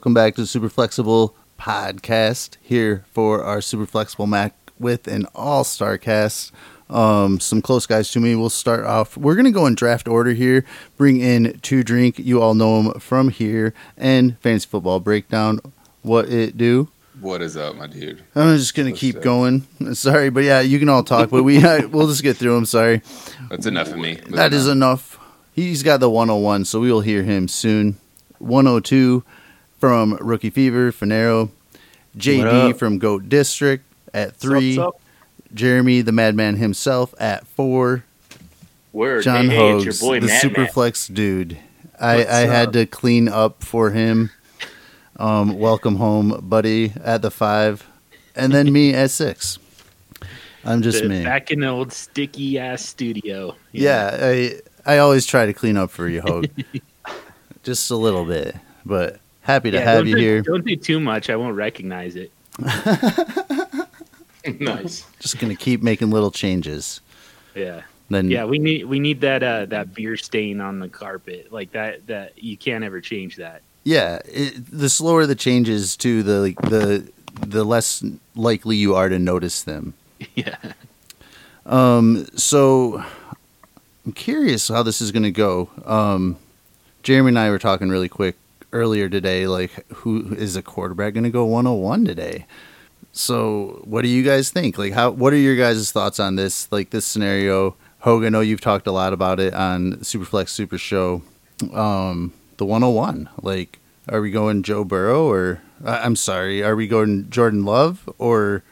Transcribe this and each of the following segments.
Welcome back to the Super Flexible Podcast here for our Super Flexible Mac with an all star cast. Um, some close guys to me. We'll start off. We're going to go in draft order here. Bring in Two Drink. You all know him from here. And Fantasy Football Breakdown. What it do? What is up, my dude? I'm just gonna keep going. Sorry, but yeah, you can all talk, but we we'll just get through them. Sorry. That's enough of me. That is enough. He's got the 101, so we will hear him soon. 102 from Rookie Fever, Finero. What JD from Goat District at three. Sup, sup? Jeremy, the Madman himself, at four. Word. John hey, hey, it's your Hogs, boy the Madman. Superflex dude. I, What's I had to clean up for him. Um, welcome home, buddy, at the five. And then me at six. I'm just The- me. Back in the old sticky ass studio. Yeah, I I always try to clean up for you, Hogue. Just a little bit, but happy to Yeah, have you do, here. Don't do too much. I won't recognize it. nice. Just gonna keep making little changes. Yeah. Then Yeah, we need we need that uh that beer stain on the carpet. Like that that you can't ever change that. yeah, it, the slower the changes to the like, the the less likely you are to notice them. yeah. Um, so I'm curious how this is gonna go. Um, Jeremy and I were talking really quick earlier today, like who is a quarterback gonna go 101 today? So what do you guys think? Like how what are your guys' thoughts on this? Like this scenario? Hogue, I know you've talked a lot about it on Superflex Super Show. Um, the 101. Like, are we going Joe Burrow or I'm sorry, are we going Jordan Love or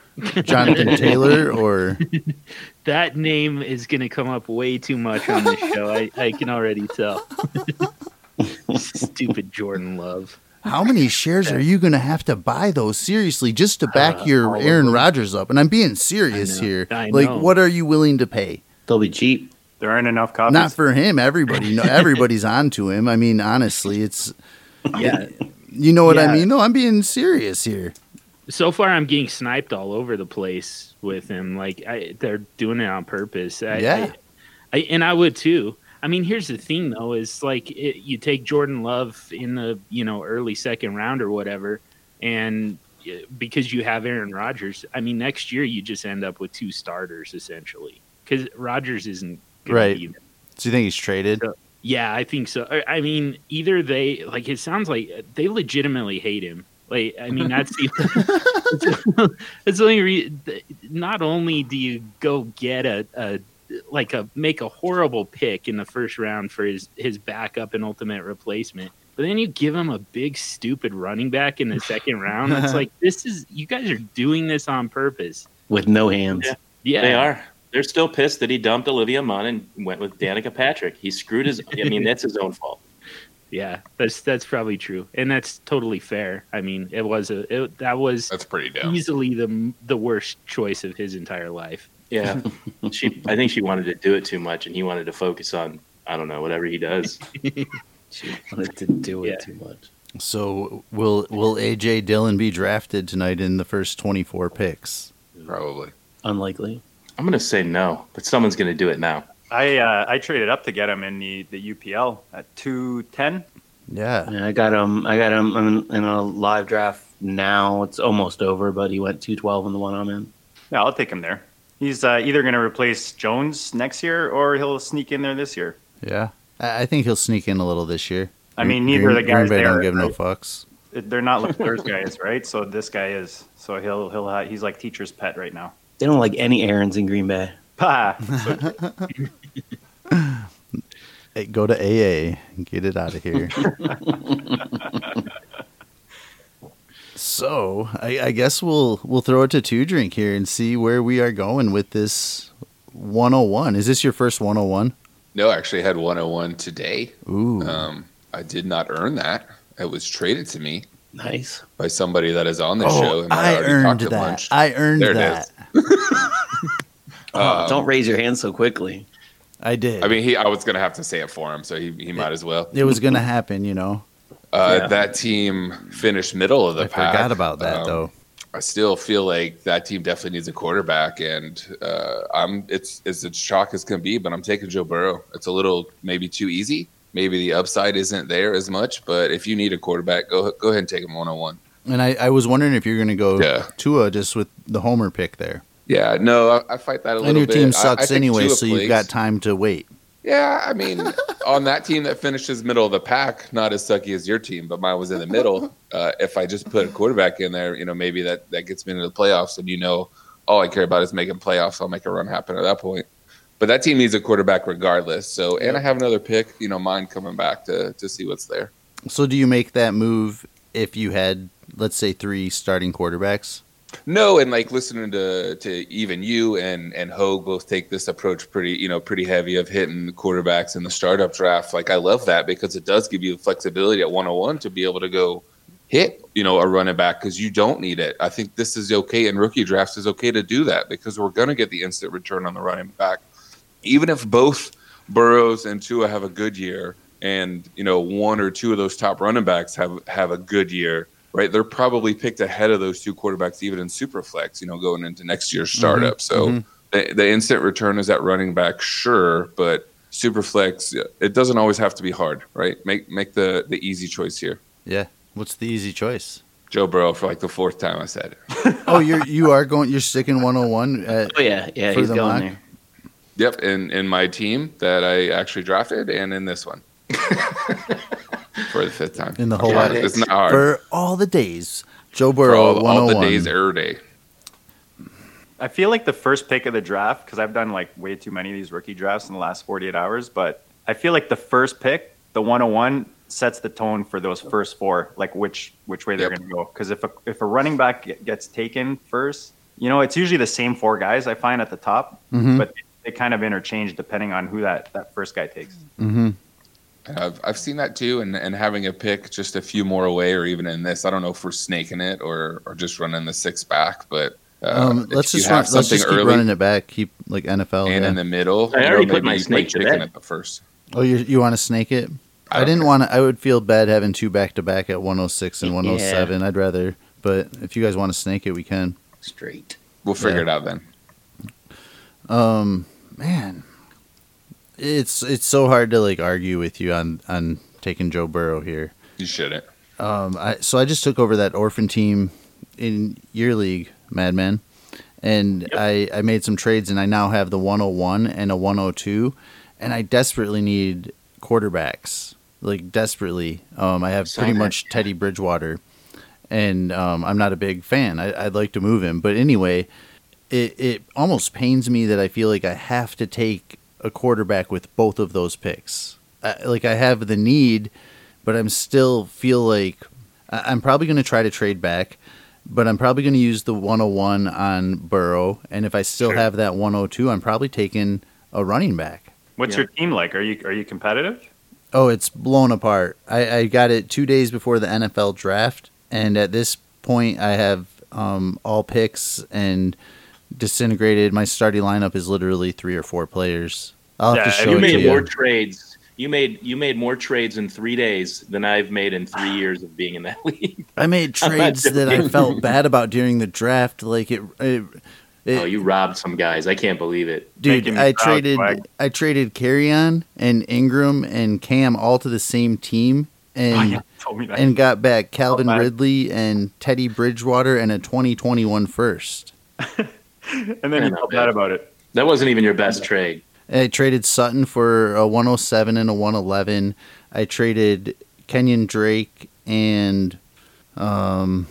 Jonathan Taylor or That name is gonna come up way too much on this show. I, I can already tell. Stupid Jordan Love. How many shares are you going to have to buy though? Seriously, just to back Uh, your Aaron. Rodgers up. And I'm being serious I here. I like, know. what are you willing to pay? They'll be cheap. There aren't enough copies. Not for him. Everybody, no, everybody's on to him. I mean, honestly, it's Yeah. you know what I mean. No, I'm being serious here. so far I'm getting sniped all over the place with him. Like I, they're doing it on purpose. I, Yeah. I, I, and I would too. I mean, here's the thing though: is like it, you take Jordan Love in the you know early second round or whatever, and uh, because you have Aaron Rodgers, I mean, next year you just end up with two starters essentially because Rodgers isn't Right. be Do you think he's traded? So- yeah, I think so. I- I mean, either they like it sounds like they legitimately hate him. Like, I mean, that's the that's the only reason. Not only do you go get a, a like a make a horrible pick in the first round for his his backup and ultimate replacement, but then you give him a big stupid running back in the second round. It's like this is you guys are doing this on purpose. With no hands. Yeah. Yeah, They are. They're still pissed that he dumped Olivia Munn and went with Danica Patrick. He screwed his. I mean, that's his own fault. Yeah, that's that's probably true, and that's totally fair. I mean, it was a it, that was That's pretty dumb. easily the the worst choice of his entire life. Yeah, she. I think she wanted to do it too much, and he wanted to focus on I don't know whatever he does. She wanted to do it Yeah. too much. So will will AJ Dillon be drafted tonight in the first 24 picks? Probably. Unlikely. I'm gonna say no, but someone's gonna do it now. I uh, I traded up to get him in the, the UPL at two ten. Yeah. Yeah, I got him. I got him in, in a live draft now. It's almost over, but he went two twelve in the one I'm in. Yeah, I'll take him there. He's uh, either going to replace Jones next year or he'll sneak in there this year. Yeah. I I think he'll sneak in a little this year. I mean, neither of the Green guys Bay there. don't give no fucks. They're not LaFleur's guys, right? So this guy is. So he'll he'll ha- he's like teacher's pet right now. They don't like any Aarons in Green Bay. Pa. Hey, go to AA and get it out of here. so I, I guess we'll we'll throw it to two drink here and see where we are going with this 101. Is this your first 101? No, I actually had 101 today. Ooh, Um, I did not earn that. It was traded to me Nice. by somebody that is on the show. oh, and I already earned that. bunch. I earned There that. Oh, Um, don't raise your hand so quickly. I did. I mean, he. I was gonna have to say it for him, so he, he might as well. it was gonna happen, you know. Uh, Yeah. That team finished middle of the pack I pack. forgot about that Um, though. I still feel like that team definitely needs a quarterback, and uh, I'm it's it's as shock as can be, but I'm taking Joe Burrow. It's a little maybe too easy, maybe the upside isn't there as much. But if you need a quarterback, go go ahead and take him one on one. And I, I was wondering if you're going to go Yeah. Tua just with the homer pick there. Yeah, no, I, I fight that a little And your bit. team I- I sucks think anyway, so you've got time to wait. Yeah, I mean, on that team that finishes middle of the pack, not as sucky as your team, but mine was in the middle. Uh, if I just put a quarterback in there, you know, maybe that that gets me into the playoffs, and you know, all I care about is making playoffs. I'll make a run happen at that point. But that team needs a quarterback regardless. So, and I have another pick, you know, mine coming back to to see what's there. So do you make that move if you had, let's say, three starting quarterbacks? No, and like listening to to even you and and Hogue both take this approach pretty you know pretty heavy of hitting the quarterbacks in the startup draft. Like I love that because it does give you the flexibility at 101 to be able to go hit you know a running back because you don't need it. I think this is okay in rookie drafts is okay to do that because we're to get the instant return on the running back, even if both Burrows and Tua have a good year, and you know one or two of those top running backs have have a good year right? They're probably picked ahead of those two quarterbacks, even in Superflex, you know, going into next year's startup. so mhm. The, the instant return is at running back, sure, but Superflex, it doesn't always have to be hard, right? Make make the the easy choice here. Yeah. What's the easy choice? Joe Burrow for like the fourth time I said. it. Oh, you're you are going. You're sticking 101. At, Oh yeah, yeah, he's the going mock? there. Yep, in in my team that I actually drafted, and in this one for the fifth time. In the whole Yeah, it's not hard. for all the days. Joe For Burrow, all, all the days, every day. I feel like the first pick of the draft, because I've done like way too many of these rookie drafts in the last 48 hours, but I feel like the first pick, the 101, sets the tone for those first four, like which which way they're Yep. going to go. Because if a, if a running back gets taken first, you know, it's usually the same four guys I find at the top, Mhm. but they kind of interchange depending on who that, that first guy takes. Mm-hmm. I've, I've seen that too, and, and having a pick just a few more away, or even in this, I don't know if we're snaking it or or just running the six back, but uh, Um, let's just run, let's just keep early running it back. Keep like NFL. and yeah. in the middle, I you know, already put maybe my you snake like to chicken bed. at the first. oh, you you want to snake it? I, don't didn't want to. I would feel bad having two back to back at 106 and 107. I'd rather. But if you guys want to snake it, we can. Straight. We'll figure Yeah. it out then. Um, man, it's it's so hard to like argue with you on on taking Joe Burrow here. You shouldn't. Um, I so I just took over that orphan team in your league, Madman, and I I made some trades and I now have the 101 and a 102, and I desperately need quarterbacks, like desperately. Um, I have pretty much Teddy Bridgewater, and um, I'm not a big fan. I, I'd like to move him, but anyway, it it almost pains me that I feel like I have to take a quarterback with both of those picks. I, like I have the need, but I'm still feel like I- I'm probably going to try to trade back, but I'm probably going to use the 101 on Burrow, and if I still Sure. have that 102, I'm probably taking a running back. What's Yeah. your team like? Are you are you competitive? Oh, it's blown apart. I, I got it two days before the NFL draft, and at this point, I have um, all picks and disintegrated. My starting lineup is literally three or four players. I'll have Yeah, to show you made you. more trades. You made you made more trades in three days than I've made in three years of being in that league. I made trades that I felt bad about during the draft. Like it, it, it oh, you robbed some guys. I can't believe it. dude. I traded, Swag. I traded Kerryon and Ingram and Cam all to the same team, oh, and Oh, yeah, told me that. and got back Calvin Oh. Ridley and Teddy Bridgewater and a 2021 first. and then Yeah, you felt bad. bad about it. That wasn't even your best trade. I traded Sutton for a 107 and a 111. I traded Kenyon Drake and um,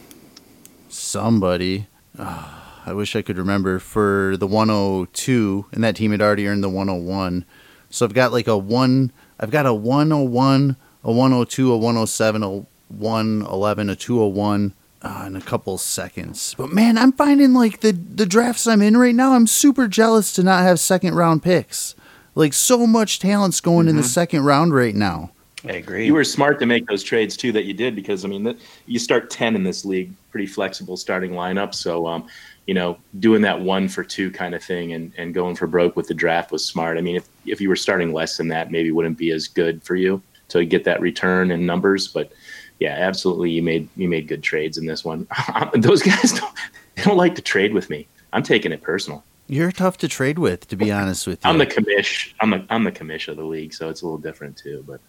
somebody. Ah, I wish I could remember for the 102, and that team had already earned the 101. So I've got like a one. I've got a 101, a 102, a 107, a 111, a 201 uh, in a couple seconds. But man, I'm finding like the the drafts I'm in right now. I'm super jealous to not have second round picks. Like so much talent's going in the second round right now. I agree. You were smart to make those trades too that you did because I mean that you start ten in this league, pretty flexible starting lineup. So um, you know, doing that one for two kind of thing and, and going for broke with the draft was smart. I mean, if if you were starting less than that, maybe wouldn't be as good for you to get that return in numbers. But yeah, absolutely, you made you made good trades in this one. Um, those guys don't they don't like to trade with me. I'm taking it personal. You're tough to trade with, to be honest with you. I'm the commish. I'm the I'm the commish of the league, so it's a little different too. But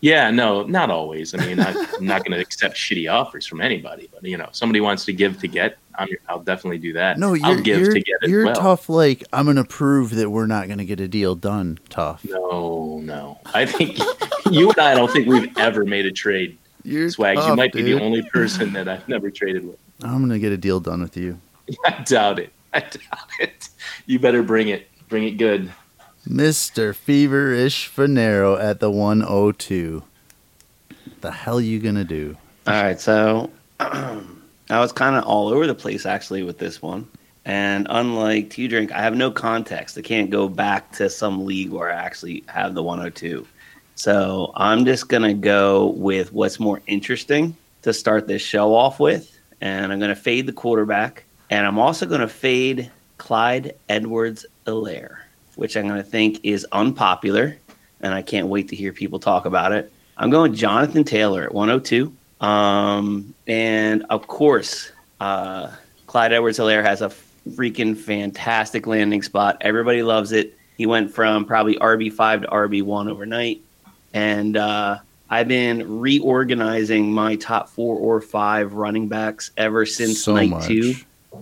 Yeah, no, not always. I mean, I, I'm not going to accept shitty offers from anybody, but you know, if somebody wants to give to get, I'm, I'll definitely do that. No, you're I'll give you're, to get you're well. tough. Like I'm gonna prove that we're not gonna get a deal done. Tough. No, no. I think you and I don't think we've ever made a trade. You're Swags, you tough, might be the only person that I've never traded with. I'm gonna get a deal done with you, I doubt it. I doubt it. You better bring it. Bring it good. Mister Feverish Finero at the 102. The hell you gonna do? All right, so I was kind of all over the place actually with this one. And unlike T Drink, I have no context. I can't go back to some league where I actually have the 102. So I'm just going to go with what's more interesting to start this show off with. And I'm going to fade the quarterback. And I'm also going to fade Clyde Edwards Alaire, which I'm going to think is unpopular. And I can't wait to hear people talk about it. I'm going Jonathan Taylor at 102. Um, and of course, uh, Clyde Edwards-Helaire has a freaking fantastic landing spot. Everybody loves it. He went from probably RB5 to RB1 overnight. And uh, I've been reorganizing my top four or five running backs ever since So night much. two.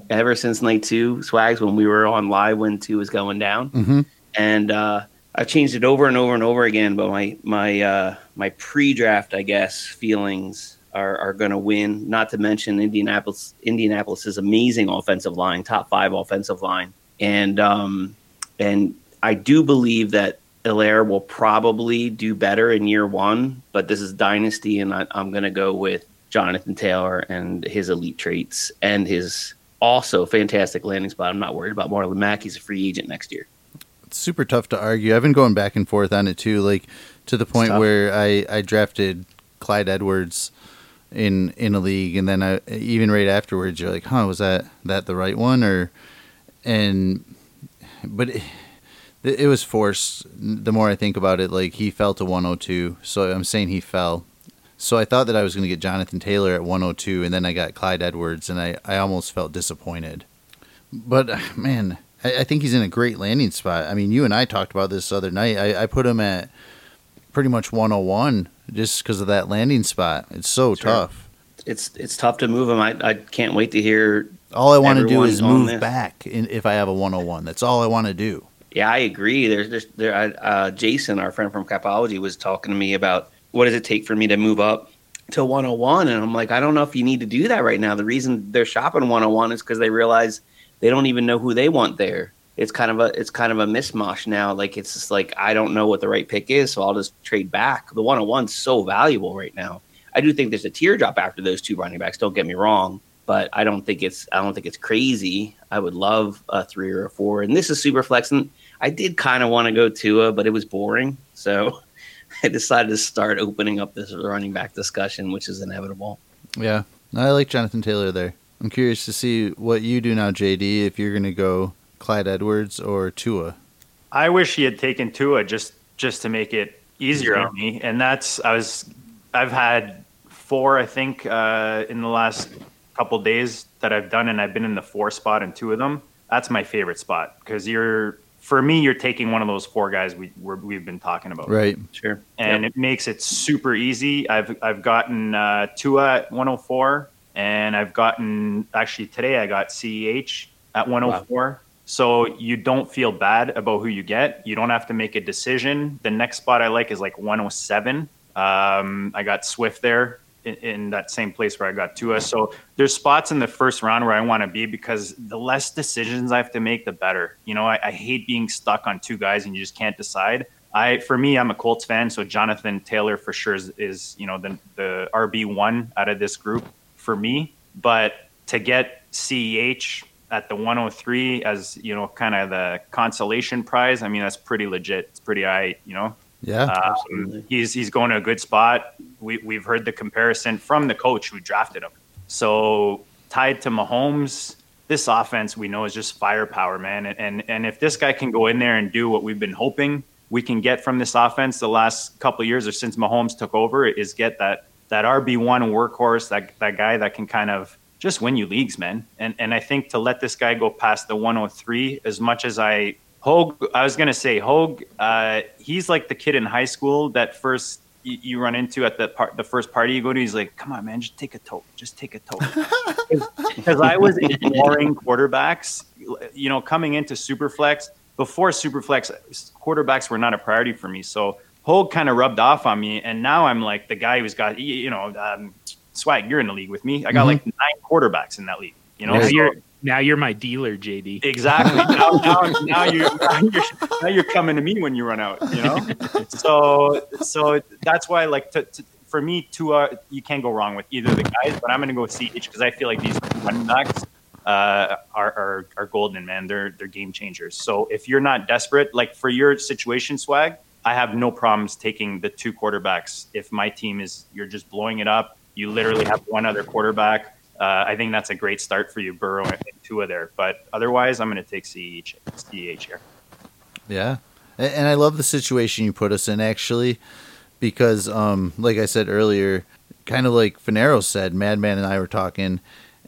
Ever since night two, Swags, when we were on live when two was going down Mm-hmm. and uh, I've changed it over and over and over again. But my my uh, my pre-draft, I guess, feelings are, are going to win. Not to mention Indianapolis. Indianapolis's amazing offensive line, top five offensive line, and um, and I do believe that Helaire will probably do better in year one. But this is dynasty, and I, I'm going to go with Jonathan Taylor and his elite traits and his also fantastic landing spot. I'm not worried about Marlon Mack. He's a free agent next year. It's super tough to argue. I've been going back and forth on it too, like to the point where I I drafted Clyde Edwards in in a league, and then I even right afterwards, you're like, huh, was that that the right one or and but. It, it was forced. The more I think about it, like he fell to 102, so I'm saying he fell. So I thought that I was going to get Jonathan Taylor at 102, and then I got Clyde Edwards, and I, I almost felt disappointed. But man, I, I think he's in a great landing spot. I mean, you and I talked about this other night. I, I put him at pretty much 101 just because of that landing spot. It's so Sure. tough. it's it's tough to move him. I, I can't wait to hear. All I want to do is move this. back in, if I have a 101. That's all I want to do. Yeah, I agree. There's there's there. Uh, Jason, our friend from Capology, was talking to me about what does it take for me to move up to 101, and I'm like, I don't know if you need to do that right now. The reason they're shopping 101 is because they realize they don't even know who they want there. It's kind of a it's kind of a mishmash now. Like it's just like I don't know what the right pick is, so I'll just trade back. The 101's so valuable right now. I do think there's a teardrop after those two running backs. Don't get me wrong, but I don't think it's I don't think it's crazy. I would love a three or a four, and this is super flex. And I did kind of want to go Tua, but it was boring, so I decided to start opening up this running back discussion, which is inevitable. Yeah, I like Jonathan Taylor there. I'm curious to see what you do now, JD. If you're going to go Clyde Edwards or Tua. I wish he had taken Tua just just to make it easier on me. And that's I was I've had four I think uh, in the last couple days that I've done, and I've been in the four spot in two of them. That's my favorite spot because you're for me you're taking one of those four guys we we're, we've been talking about Right. Sure. and it makes it super easy. I've I've gotten uh, Tua at 104, and I've gotten actually today I got CEH at 104. So you don't feel bad about who you get. You don't have to make a decision. The next spot I like is like 107. Um, I got Swift there in, in that same place where I got Tua. So there's spots in the first round where I want to be because the less decisions I have to make, the better. You know, I, I hate being stuck on two guys and you just can't decide. I for me, I'm a Colts fan, so Jonathan Taylor for sure is, is you know the the RB one out of this group for me. But to get Ceh at the 103 as you know, kind of the consolation prize, I mean that's pretty legit. It's pretty high, you know. Yeah. Um, he's he's going to a good spot. We we've heard the comparison from the coach who drafted him. So tied to Mahomes, this offense we know is just firepower, man. And and, and if this guy can go in there and do what we've been hoping we can get from this offense the last couple of years or since Mahomes took over, is get that that RB one workhorse, that that guy that can kind of just win you leagues, man. And and I think to let this guy go past the 103, as much as I Hogue, I was gonna say Hogue. Uh, he's like the kid in high school that first you, you run into at the part the first party you go to. He's like, "Come on, man, just take a tote, just take a tote." Because I was ignoring quarterbacks, you know, coming into Superflex before Superflex, quarterbacks were not a priority for me. So Hogue kind of rubbed off on me, and now I'm like the guy who's got you know, um, swag. You're in the league with me. I got Mhm. like nine quarterbacks in that league. You know, Now So- you're now you're my dealer, JD. Exactly. now, now, now you're now you're now you're coming to me when you run out. You know. so so that's why like to, to, for me, Tua, you can't go wrong with either of the guys. But I'm going to go CH because I feel like these running backs uh, are, are are golden, man. They're they're game changers. So if you're not desperate, like for your situation, swag, I have no problems taking the two quarterbacks. If my team is you're just blowing it up, you literally have one other quarterback. Uh, I think that's a great start for you, Burrow and Tua there. But otherwise, I'm going to take CH, CH here. Yeah. And I love the situation you put us in actually because um like I said earlier, kind of like Finero said, Madman and I were talking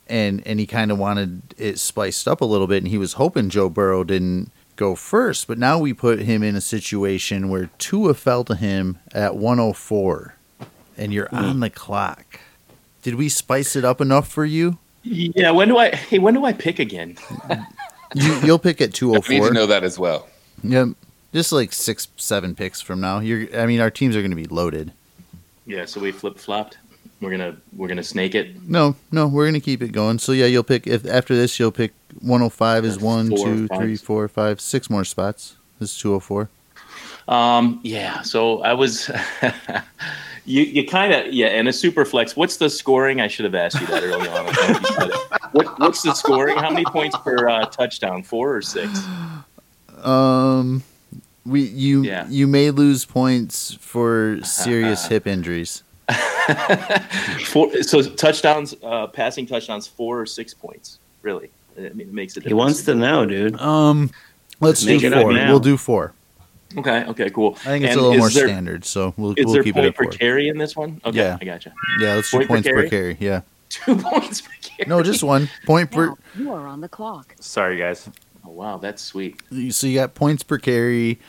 and and he kind of wanted it spiced up a little bit and he was hoping Joe Burrow didn't go first, but now we put him in a situation where Tua fell to him at 104 and you're on the clock. Did we spice it up enough for you? Yeah. When do I? Hey, when do I pick again? you you'll pick at I need 204. to know that as well. Yep. Just like 6 7 picks from now. You're I mean our teams are going to be loaded. Yeah. So we flip flopped. We're gonna we're gonna snake it. No, no, we're gonna keep it going. So yeah, you'll pick if after this you'll pick 105 is That's one, four, two, five. three, four, five, six more spots. This is 204. Um, yeah. So I was. you you kind of yeah. And a super flex. What's the scoring? I should have asked you that early on. I don't know if you said it. What what's the scoring? How many points per uh, touchdown? Four or six? Um, we you Yeah. you may lose points for serious hip injuries. four. So touchdowns, uh, passing touchdowns, four or six points. Really, I mean, it makes a difference. He wants to know, dude. Um, let's Make do four. We'll do four. Okay. Okay. Cool. I think it's And a little more there- standard, so we'll Is we'll there keep it point at per carry in this one? Okay, Yeah. I gotcha. Yeah, let's do Point points per carry? carry. Yeah, Two points per carry. no, just one point per. Now you are on the clock. Sorry, guys. Oh, wow, that's sweet. So you got points per carry.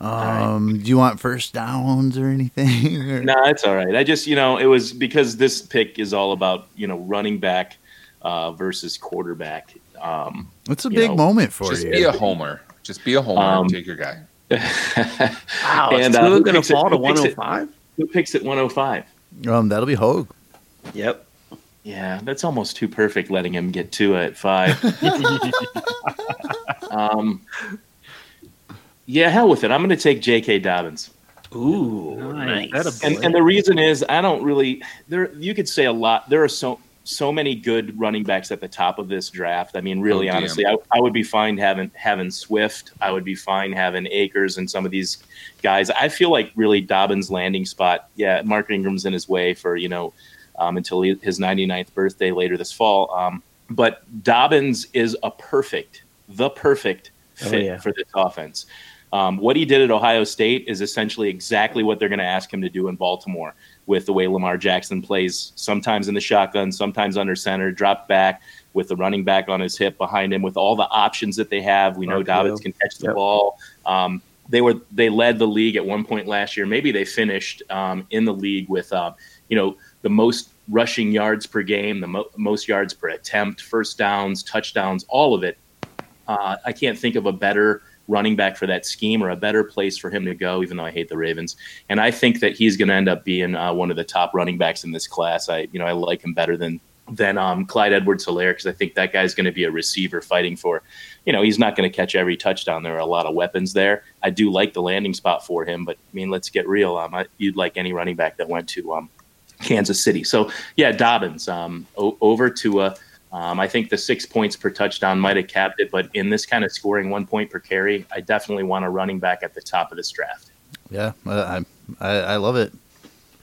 Um, do you want first downs or anything? Or- No, it's all right. I just, you know, it was because this pick is all about, you know, running back uh, versus quarterback. Um, It's a big know, moment for Just you. be a homer. Just be a homer Um, and take your guy. Wow, And, it's uh, going to picks it- fall to who picks it? 105? who picks at 105? Um, that'll be Hogue. Yep. Yeah, that's almost too perfect letting him get two at five. um, yeah, hell with it. I'm going to take J.K. Dobbins. Ooh, Nice. nice. And, and the reason is I don't really there you could say a lot there are so so many good running backs at the top of this draft. I mean, really Oh, honestly, I, I would be fine having having Swift. I would be fine having Akers and some of these guys. I feel like really Dobbins' landing spot. Yeah, Mark Ingram's in his way for you know um, until he, his 99th birthday later this fall. Um, but Dobbins is a perfect, the perfect Oh, fit yeah. for this offense. Um, what he did at Ohio State is essentially exactly what they're going to ask him to do in Baltimore with the way Lamar Jackson plays, sometimes in the shotgun, sometimes under center, drop back with the running back on his hip behind him, with all the options that they have. We know. Dobbins can catch the Yep. ball. Um, they were they led the league at one point last year. Maybe they finished um, in the league with uh, you know the most rushing yards per game, the mo- most yards per attempt, first downs, touchdowns, all of it. Uh, I can't think of a better running back for that scheme or a better place for him to go, even though I hate the Ravens. And I think that he's going to end up being uh, one of the top running backs in this class. I, you know, I like him better than than um, Clyde Edwards-Helaire because I think that guy's going to be a receiver fighting for. You know, he's not going to catch every touchdown. There are a lot of weapons there. I do like the landing spot for him, but I mean, let's get real. Um, I, you'd like any running back that went to um, Kansas City. So yeah, Dobbins um, o- over to a. Um, I think the six points per touchdown might have capped it, but in this kind of scoring one point per carry, I definitely want a running back at the top of this draft. Yeah, I, I I love it.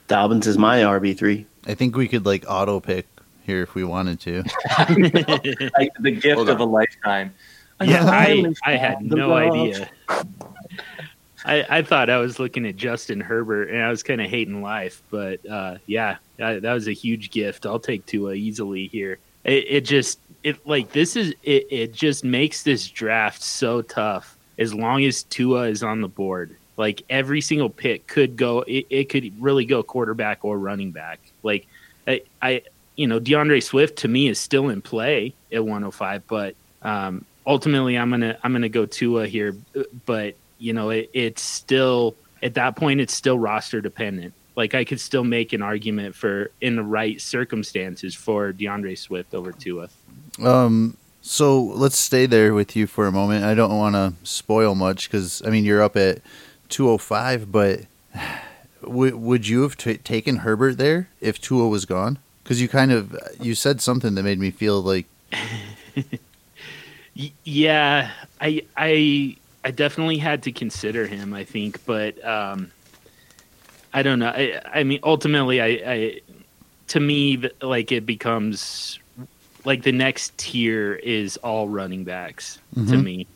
Dobbins is my RB3. I think we could like auto pick here if we wanted to. Like the gift Hold of a lifetime. Yeah, I, I had no love. idea. I, I thought I was looking at Justin Herbert and I was kind of hating life, but uh, yeah, that, that was a huge gift. I'll take Tua easily here. It, it just it like this is it, it just makes this draft so tough as long as Tua is on the board. Like every single pick could go, it, it could really go quarterback or running back. Like I, I, you know, D'Andre Swift to me is still in play at 105, but um, ultimately I'm gonna I'm gonna go Tua here. But you know, it, it's still at that point it's still roster dependent. Like I could still make an argument for in the right circumstances for D'Andre Swift over Tua. Um, so let's stay there with you for a moment. I don't want to spoil much because I mean you're up at 205, but w- would you have t- taken Herbert there if Tua was gone? Because you kind of you said something that made me feel like yeah, I I I definitely had to consider him. I think, but um, I don't know. I I mean, ultimately, I, I to me like it becomes like the next tier is all running backs to Mhm. me.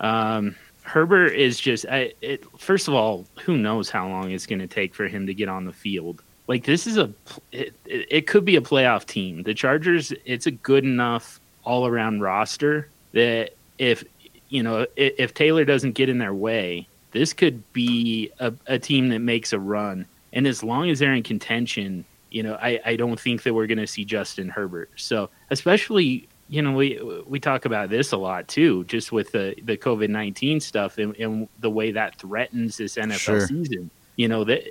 Um, Herbert is just I, it, first of all, who knows how long it's going to take for him to get on the field. Like this is a it, it, it could be a playoff team. The Chargers, it's a good enough all around roster that if you know if, if Taylor doesn't get in their way, this could be a, a team that makes a run. And as long as they're in contention, you know, I, I don't think that we're going to see Justin Herbert. So especially, you know, we we talk about this a lot too, just with the the COVID nineteen stuff and, and the way that threatens this NFL Sure. season. You know that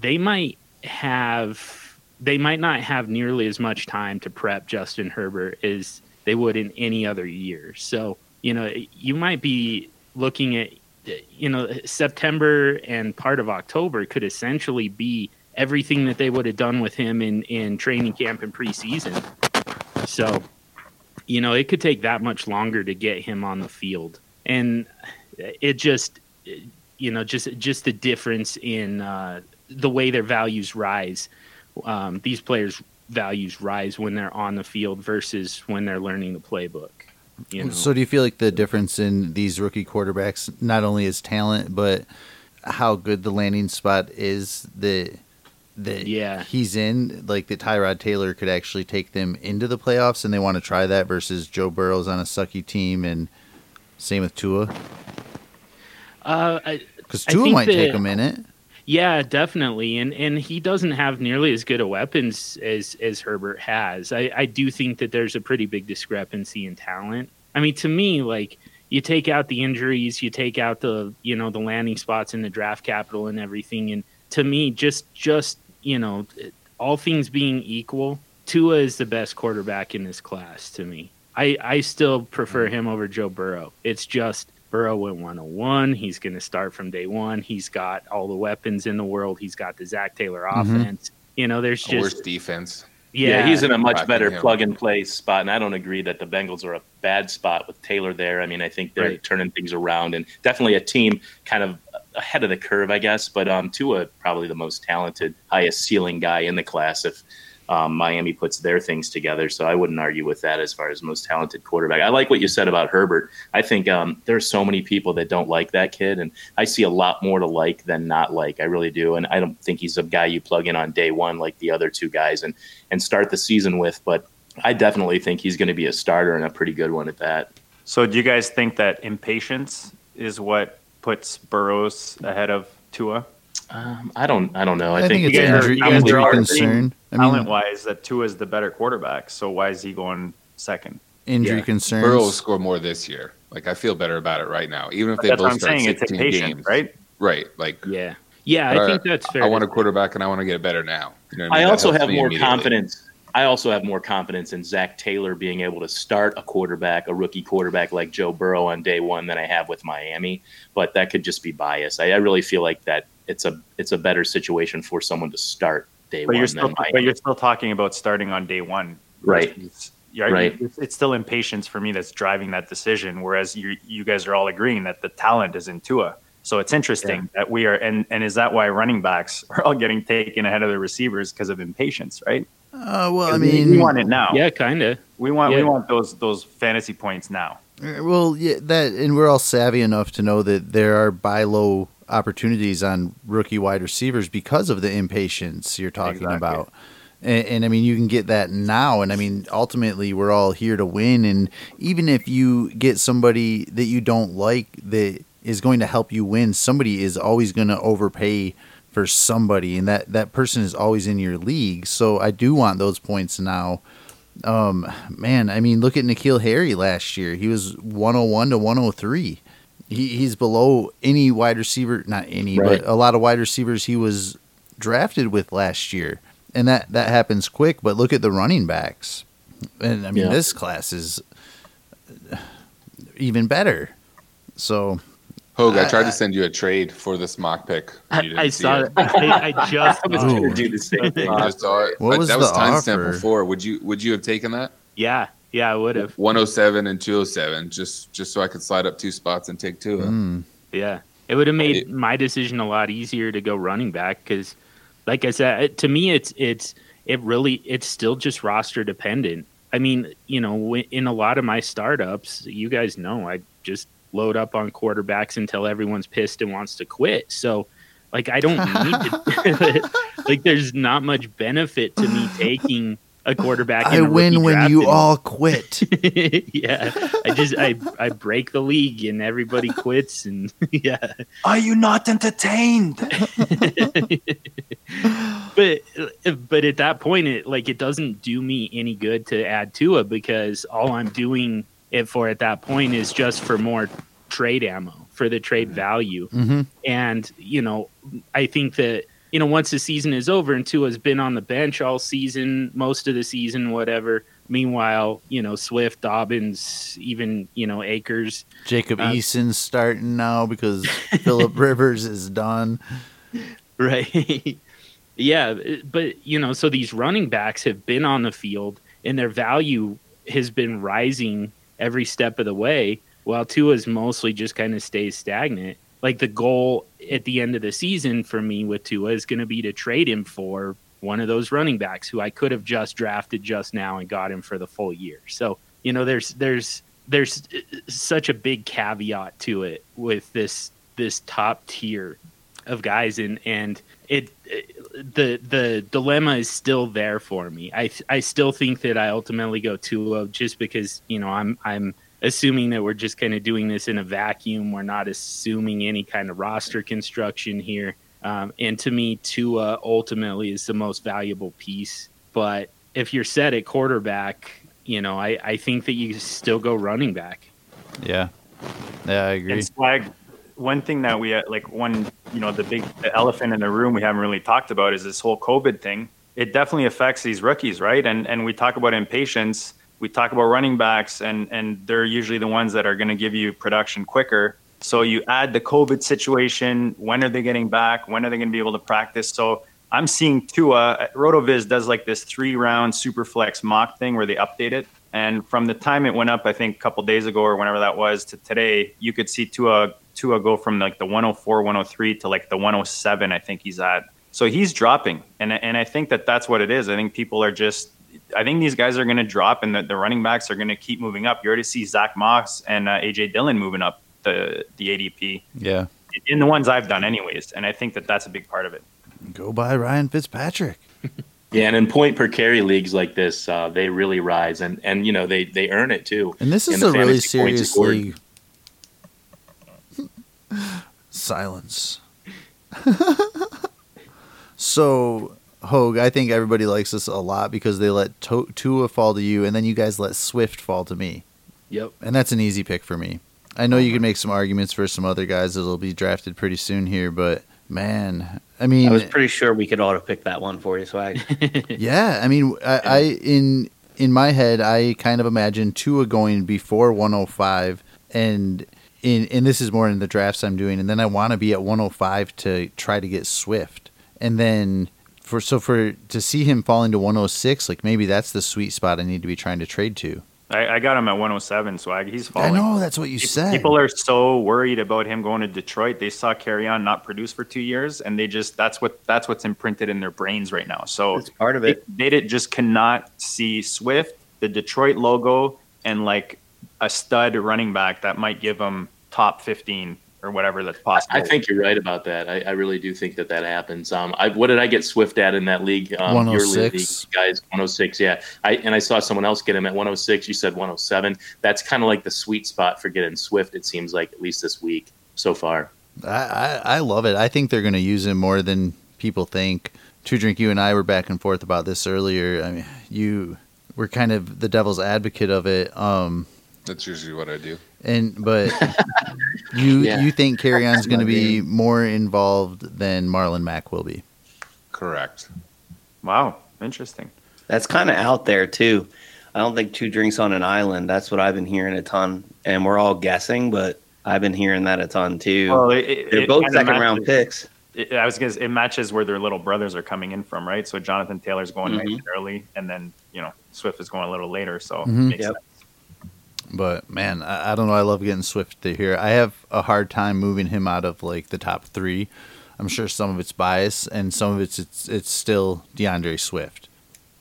they might have they might not have nearly as much time to prep Justin Herbert as they would in any other year. So, you know, you might be looking at, you know, September and part of October could essentially be everything that they would have done with him in, in training camp and preseason. So, you know, it could take that much longer to get him on the field. And it just, you know, just, just the difference in uh, the way their values rise. Um, these players values rise when they're on the field versus when they're learning the playbook. You know? So do you feel like the difference in these rookie quarterbacks not only is talent, but how good the landing spot is that that Yeah. he's in? Like that Tyrod Taylor could actually take them into the playoffs, and they want to try that versus Joe Burrow's on a sucky team, and same with Tua uh, I, because I Tua think might take that- in it. Yeah, definitely, and and he doesn't have nearly as good a weapons as as Herbert has. I I do think that there's a pretty big discrepancy in talent. I mean, to me, like you take out the injuries, you take out the you know the landing spots and the draft capital and everything, and to me, just just you know, all things being equal, Tua is the best quarterback in this class to me. I I still prefer mm-hmm. him over Joe Burrow. It's just Burrow went 101. He's going to start from day one. He's got all the weapons in the world. He's got the Zac Taylor Mhm. offense. You know, there's just Worst defense. Yeah, yeah, he's in a much better him. plug and play spot, and I don't agree that the Bengals are a bad spot with Taylor there. I mean, I think they're Right. turning things around, and definitely a team kind of ahead of the curve, I guess. But um, Tua probably the most talented, highest ceiling guy in the class if um, Miami puts their things together. So I wouldn't argue with that as far as most talented quarterback. I like what you said about Herbert. I think um, there's so many people that don't like that kid, and I see a lot more to like than not like. I really do, and I don't think he's a guy you plug in on day one like the other two guys and and start the season with. But I definitely think he's going to be a starter and a pretty good one at that. So do you guys think that impatience is what puts Burrows ahead of Tua? Um, I don't. I don't know. I, I, think, think, it's you guys are- injury, injury concern. I Talent mean, wise, that Tua is the better quarterback. So why is he going second? injury Yeah. concerns. Burrow will score more this year. Like I feel better about it right now. Even if they That's what both I'm start saying. It's 16 impatient, games. right? Right. Like yeah, yeah. I think that's fair. I want a quarterback and I want to get better now. You know I mean? That also have more confidence. I also have more confidence in Zac Taylor being able to start a quarterback, a rookie quarterback like Joe Burrow on day one than I have with Miami. But that could just be bias. I, I really feel like that it's a it's a better situation for someone to start day But one you're still, Miami. but you're still talking about starting on day one, Right. versus- Yeah, Right. It's, it's still impatience for me that's driving that decision. Whereas you you guys are all agreeing that the talent is in Tua. So it's interesting that we are, and and is that why running backs are all getting taken ahead of the receivers because of impatience, right? Uh, well, I 'Cause we- mean, we want it now. Yeah, kind of. we want we want those those fantasy points now. Uh, Well, yeah, that and we're all savvy enough to know that there are buy low opportunities on rookie wide receivers because of the impatience you're talking Exactly. about. And, and I mean, you can get that now. And I mean, ultimately, we're all here to win. And even if you get somebody that you don't like that is going to help you win, somebody is always going to overpay for somebody, and that that person is always in your league. So I do want those points now. Um, man, I mean, look at N'Keal Harry last year. He was 101 to 103. He, he's below any wide receiver, not any, Right. but a lot of wide receivers he was drafted with last year. And that, that happens quick, but look at the running backs. And I mean, Yeah. this class is even better. So, Hogue, I tried I- to send you a trade for this mock pick. I, You I saw it. it. I, I just I was going to do the same thing. I just saw it. What was that was the timestamp before. Would you would you have taken that? yeah yeah I would have 107 and 207 just just so I could slide up two spots and take two. mm, Yeah, it would have made It- my decision a lot easier to go running back because, like I said, it- to me, it's it's it really it's still just roster dependent. I mean, you know, in a lot of my startups, you guys know, I just load up on quarterbacks until everyone's pissed and wants to quit. So, like, I don't need to. like, there's not much benefit to me taking a quarterback. I in a win when draft you and- all quit. yeah, I just I I break the league and everybody quits and yeah. Are you not entertained? but but at that point it like it doesn't do me any good to add Tua because all I'm doing it for at that point is just for more trade ammo for the trade value hmm and you know I think that you know once the season is over and Tua's been on the bench all season most of the season whatever meanwhile you know Swift Dobbins even you know Akers Jacob Uh, Eason's starting now because Philip Rivers is done. Right. yeah, but you know, so these running backs have been on the field and their value has been rising every step of the way, while Tua's mostly just kind of stays stagnant. Like the goal at the end of the season for me with Tua is going to be to trade him for one of those running backs who I could have just drafted just now and got him for the full year. So, you know, there's there's there's uh, such a big caveat to it with this this top tier of guys and and it, it- the the dilemma is still there for me. I I still think that I ultimately go Tua just because you know I'm I'm assuming that we're just kind of doing this in a vacuum. We're not assuming any kind of roster construction here. Um, and to me, Tua ultimately is the most valuable piece. But if you're set at quarterback, you know I I think that you still go running back. Yeah. Yeah, I agree. And swag. One thing that we uh, like, one you know, the big the elephant in the room we haven't really talked about is this whole COVID thing. It definitely affects these rookies, right? And and we talk about impatience. We talk about running backs, and and they're usually the ones that are going to give you production quicker. So you add the COVID situation. When are they getting back? When are they going to be able to practice? So I'm seeing Tua. Rotoviz does like this three round super flex mock thing where they update it. And from the time it went up, I think a couple days ago or whenever that was to today, you could see Tua Tua go from like the 104, 103 to like the 107. I think he's at. So he's dropping, and and I think that that's what it is. I think people are just. I think these guys are going to drop, and the, the running backs are going to keep moving up. You already see Zach Moss and uh, AJ Dillon moving up the the ADP yeah. in the ones I've done, anyways. And I think that that's a big part of it. Go by Ryan Fitzpatrick. Yeah, and in point per carry leagues like this, uh, they really rise, and and you know they they earn it too. And this is the a really fantasy points serious scored. league. Silence. so, Hogue, I think everybody likes this a lot because they let to- Tua fall to you, and then you guys let Swift fall to me. Yep. And that's an easy pick for me. I know oh you can make some arguments for some other guys that'll be drafted pretty soon here, but man, I mean, I was pretty sure we could auto pick that one for you, swag. yeah, I mean, I, I in in my head, I kind of imagine Tua going before 105, and in and this is more in the drafts I'm doing, and then I want to be at 105 to try to get Swift, and then for so for to see him falling to 106, like maybe that's the sweet spot I need to be trying to trade to. I, I got him at 107, swag. He's falling. I know that's what you Pe- said. People are so worried about him going to Detroit. They saw Kerryon not produce for two years, and they just that's what that's what's imprinted in their brains right now. So It's part of they, it. they did, just cannot see Swift, the Detroit logo, and like a stud running back that might give them top 15 or whatever that's possible. I think you're right about that. I, I really do think that that happens. Um, I, what did I get Swift at in that league? Um, your league, 106. guys, 106. Yeah, I and I saw someone else get him at 106. You said 107. That's kind of like the sweet spot for getting Swift. It seems like at least this week. so far. I, I, I love it. I think they're going to use him more than people think. Two Drink, you and I were back and forth about this earlier. I mean, you were kind of the devil's advocate of it. Um, That's usually what I do. And but you Yeah. you think Kerryon's going to be more involved than Marlon Mack will be? Correct. Wow, interesting. That's kind of out there too. I don't think two drinks on an island. That's what I've been hearing a ton, and we're all guessing, but I've been hearing that a ton too. Well, it, it, They're it both kinda second round picks. It, I was gonna. say, It matches where their little brothers are coming in from, right? So Jonathan Taylor's going nice Mhm. and early, and then you know Swift is going a little later. So Mhm. makes Yep. sense. But man, I, I don't know. I love getting Swift to here. I have a hard time moving him out of like the top three. I'm sure some of it's bias, and some of it's it's, it's still D'Andre Swift.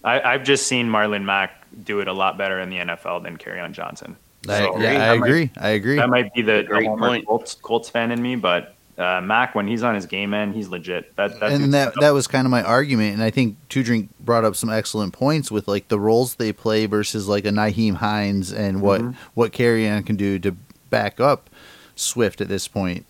I, I've just seen Marlon Mack do it a lot better in the NFL than Kerryon Johnson. I, So yeah, I that might- agree. I agree. That might be the, the Great Colts, Colts fan in me, but uh, Mack when he's on his game end, he's legit. That, that and that set that was kind of my argument, and I think Two Drink brought up some excellent points with like the roles they play versus like a Nyheim Hines and what Mhm. what Kerryon can do to back up Swift at this point.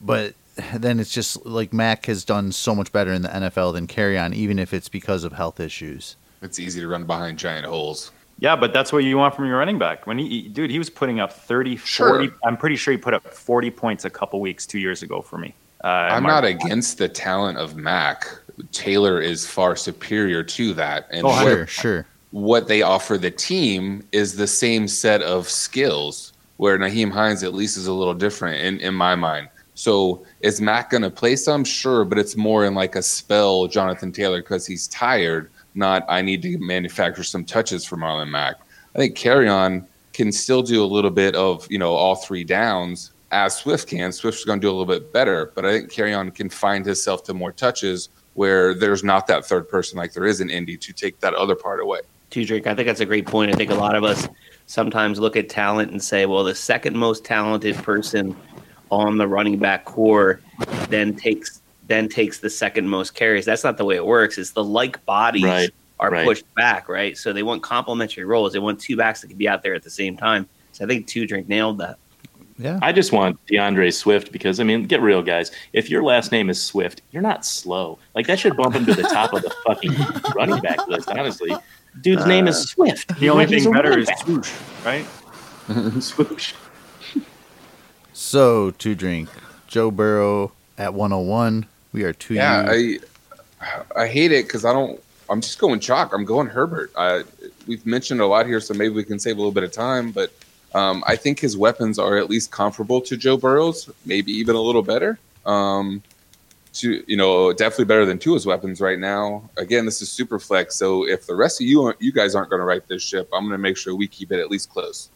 But then it's just like Mack has done so much better in the NFL than Kerryon, even if it's because of health issues. It's easy to run behind giant holes. Yeah, but that's what you want from your running back. When he, he- dude, he was putting up 30, Sure. 40. I'm pretty sure he put up 40 points a couple weeks, two years ago for me. Uh, I'm Mark- not against the talent of Mack. Taylor is far superior to that, and Oh, what, Sure, sure. what they offer the team is the same set of skills. Where Nyheim Hines at least is a little different in, in my mind. So is Mack going to play some? Sure, but it's more in like a spell Jonathan Taylor because he's tired. Not I need to manufacture some touches for Marlon Mack. I think Kerryon can still do a little bit of you know all three downs as Swift can. Swift's going to do a little bit better, but I think Kerryon can find himself to more touches where there's not that third person like there is in Indy to take that other part away. Drink. I think that's a great point. I think a lot of us sometimes look at talent and say, well, the second most talented person on the running back core then takes then takes the second most carries. That's not the way it works. It's the like bodies Right, are right. pushed back, right? So they want complementary roles. They want two backs that can be out there at the same time. So I think two drink nailed that. Yeah. I just want D'Andre Swift because I mean, get real, guys. If your last name is Swift, you're not slow. Like that should bump him to the top of the fucking running back list. Honestly, dude's name is uh, Swift. The only thing better is swoosh, right? swoosh. So Two Drink, Joe Burrow at 101. We are two. Yeah. I I hate it because I don't. I'm just going chalk. I'm going Herbert. I, we've mentioned a lot here, so maybe we can save a little bit of time. But um, I think his weapons are at least comparable to Joe Burrow's, maybe even a little better. Um, to you know, definitely better than Tua's weapons right now. Again, this is super flex. So if the rest of you aren't- you guys aren't going to write this ship, I'm going to make sure we keep it at least close.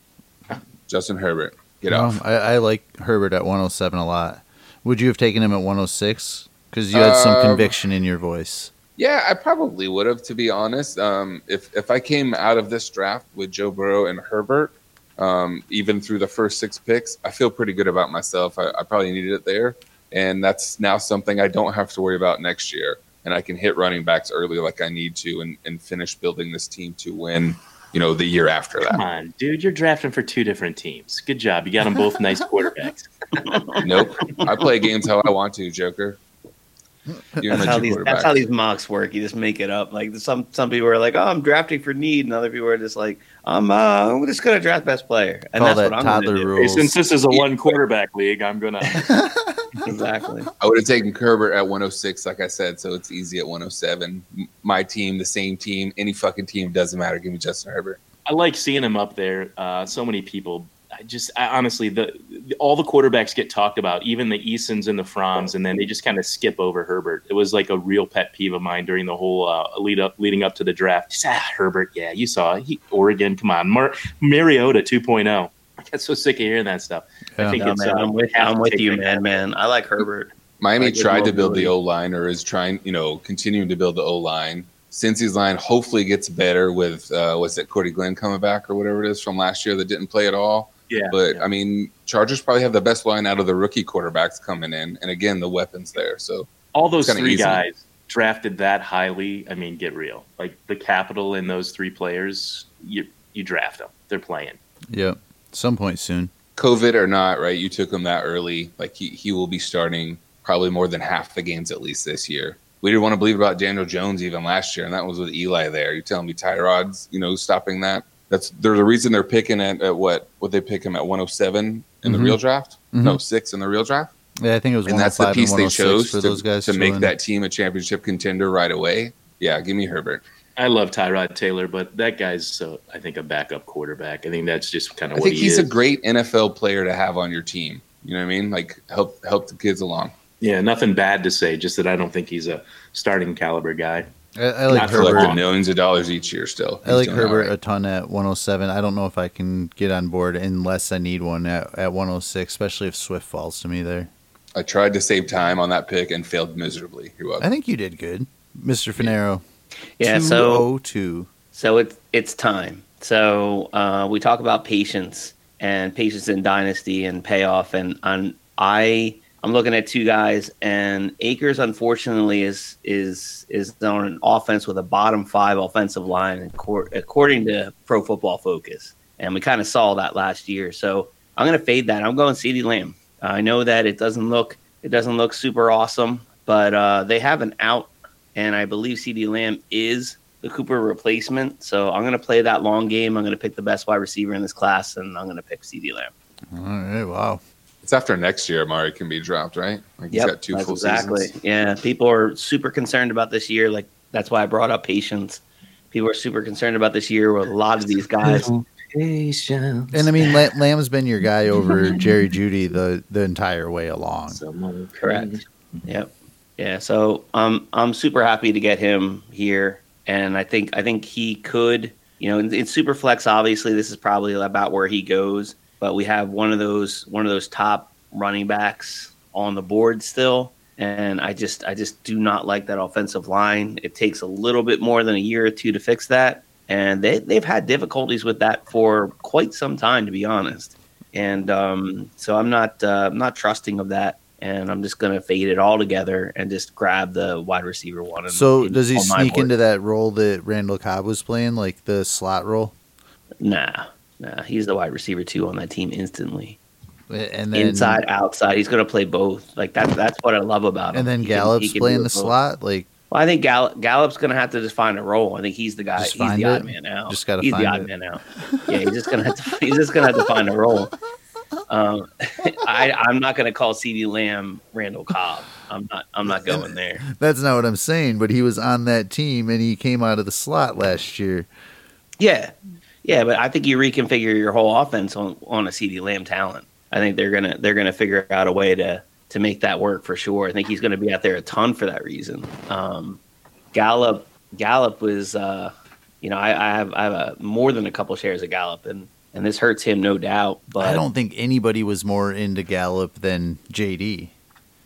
Justin Herbert, get No, off. I, I like Herbert at 107 a lot. Would you have taken him at 106? Because you had some Um, conviction in your voice. Yeah, I probably would have, to be honest. Um, if if I came out of this draft with Joe Burrow and Herbert, um, even through the first six picks, I feel pretty good about myself. I, I probably needed it there, and that's now something I don't have to worry about next year. And I can hit running backs early like I need to, and, and finish building this team to win. You know, the year after Come that. on, dude. You're drafting for two different teams. Good job. You got them both nice quarterbacks. nope, I play games how I want to, Joker. You're That's how these that's how these mocks work. You just make it up. Like some some people are like, "Oh, I'm drafting for need," and other people are just like, "I'm uh, I'm just gonna draft best player." And Call that's that what I'm toddler gonna do. since this is a one quarterback league, I'm gonna. Exactly. I would have taken Herbert at 106, like I said, so it's easy at 107. My team, the same team, any fucking team doesn't matter. Give me Justin Herbert. I like seeing him up there. Uh, so many people. I just I, honestly, the, the all the quarterbacks get talked about, even the Easons and the Fromms, and then they just kind of skip over Herbert. It was like a real pet peeve of mine during the whole uh, lead up, leading up to the draft. Just, ah, Herbert, yeah, you saw. He, Oregon, come on, Mar- Mariota 2.0. I get so sick of hearing that stuff. Yeah. I think No, it's. man, uh, I'm with, I'm with you, man. Man, I like Herbert. Miami I get tried to build the. O line, or is trying, you know, continuing to build the O line. Cincy's line hopefully gets better with uh, what's it, Cordy Glenn coming back or whatever it is from last year that didn't play at all. Yeah, But yeah. I mean, Chargers probably have the best line out of the rookie quarterbacks coming in, and again, the weapons there. So all those three easy. guys drafted that highly. I mean, get real. Like the capital in those three players, you you draft them. They're playing. Yep. Some point soon. COVID or not, right? You took him that early. Like he, he will be starting probably more than half the games at least this year. We didn't want to believe about Daniel Jones even last year, and that was with Eli there. You're telling me Tyrod's, you know, stopping that? That's there's a reason they're picking at, at what? Would they pick him at 107 in the Mhm. real draft? Mhm. No, six in the real draft. Yeah, I think it was And that's the piece they chose for to, those guys to make win. that team a championship contender right away. Yeah, give me Herbert. I love Tyrod Taylor, but that guy's, uh, I think, a backup quarterback. I think that's just kind of what I think he he's is. a great NFL player to have on your team. You know what I mean? Like help help the kids along. yeah, nothing bad to say, just that I don't think he's a starting caliber guy. I, I like Not Herbert. millions of dollars each year still. I like Herbert right. a ton at 107. I don't know if I can get on board unless I need one at, at 106, especially if Swift falls to me there. I tried to save time on that pick and failed miserably. You're. I think you did good, Mr. Finero. Yeah, so 202. So it's it's time. So uh, we talk about patience and patience in dynasty and payoff, and on I I'm looking at two guys, and Akers unfortunately is is is on an offense with a bottom five offensive line, according to Pro Football Focus, and we kind of saw that last year. So I'm going to fade that. I'm going CeeDee Lamb. I know that it doesn't look it doesn't look super awesome, but uh, they have an out, and I believe CeeDee Lamb is the Cooper replacement. So I'm going to play that long game. I'm going to pick the best wide receiver in this class, and I'm going to pick CeeDee Lamb. All right, wow. It's after next year Amari can be dropped, right? Like he's got two full exactly. seasons. Yeah, people are super concerned about this year. Like that's why I brought up patience. People are super concerned about this year with a lot of these guys. Patience. And I mean, Lamb's been your guy over Jerry Jeudy the, the entire way along. Someone Correct. Yep. Yeah. So um, I'm super happy to get him here, and I think I think he could. You know, in, in super flex, obviously, this is probably about where he goes. But we have one of those one of those top running backs on the board still, and I just I just do not like that offensive line. It takes a little bit more than a year or two to fix that, and they they've had difficulties with that for quite some time, to be honest. And um, so I'm not uh, I'm not trusting of that and I'm just gonna fade it all together and just grab the wide receiver one. So in- does he sneak into that role that Randall Cobb was playing, like the slot role? Nah, nah. He's the wide receiver two on that team instantly. And then Inside, outside. He's gonna play both. Like that's that's what I love about him. and then He Gallup's can playing the both. slot. Like Well, I think Gallup, Gallup's gonna have to just find a role. I think he's the guy. He's the odd it? man out. Just gotta he's the odd it. man out. Yeah, he's just have to. He's just gonna have to find a role. Um, I, I'm not gonna call CeeDee Lamb Randall Cobb. I'm not. I'm not going there. that's not what I'm saying. But he was on that team and he came out of the slot last year. Yeah, yeah, but I think you reconfigure your whole offense on on a CeeDee Lamb talent. I think they're gonna they're gonna figure out a way to to make that work for sure. I think he's gonna be out there a ton for that reason. Um, Gallup Gallup was, uh, you know, I, I have I have a, more than a couple shares of Gallup, and and this hurts him no doubt. But I don't think anybody was more into Gallup than JD.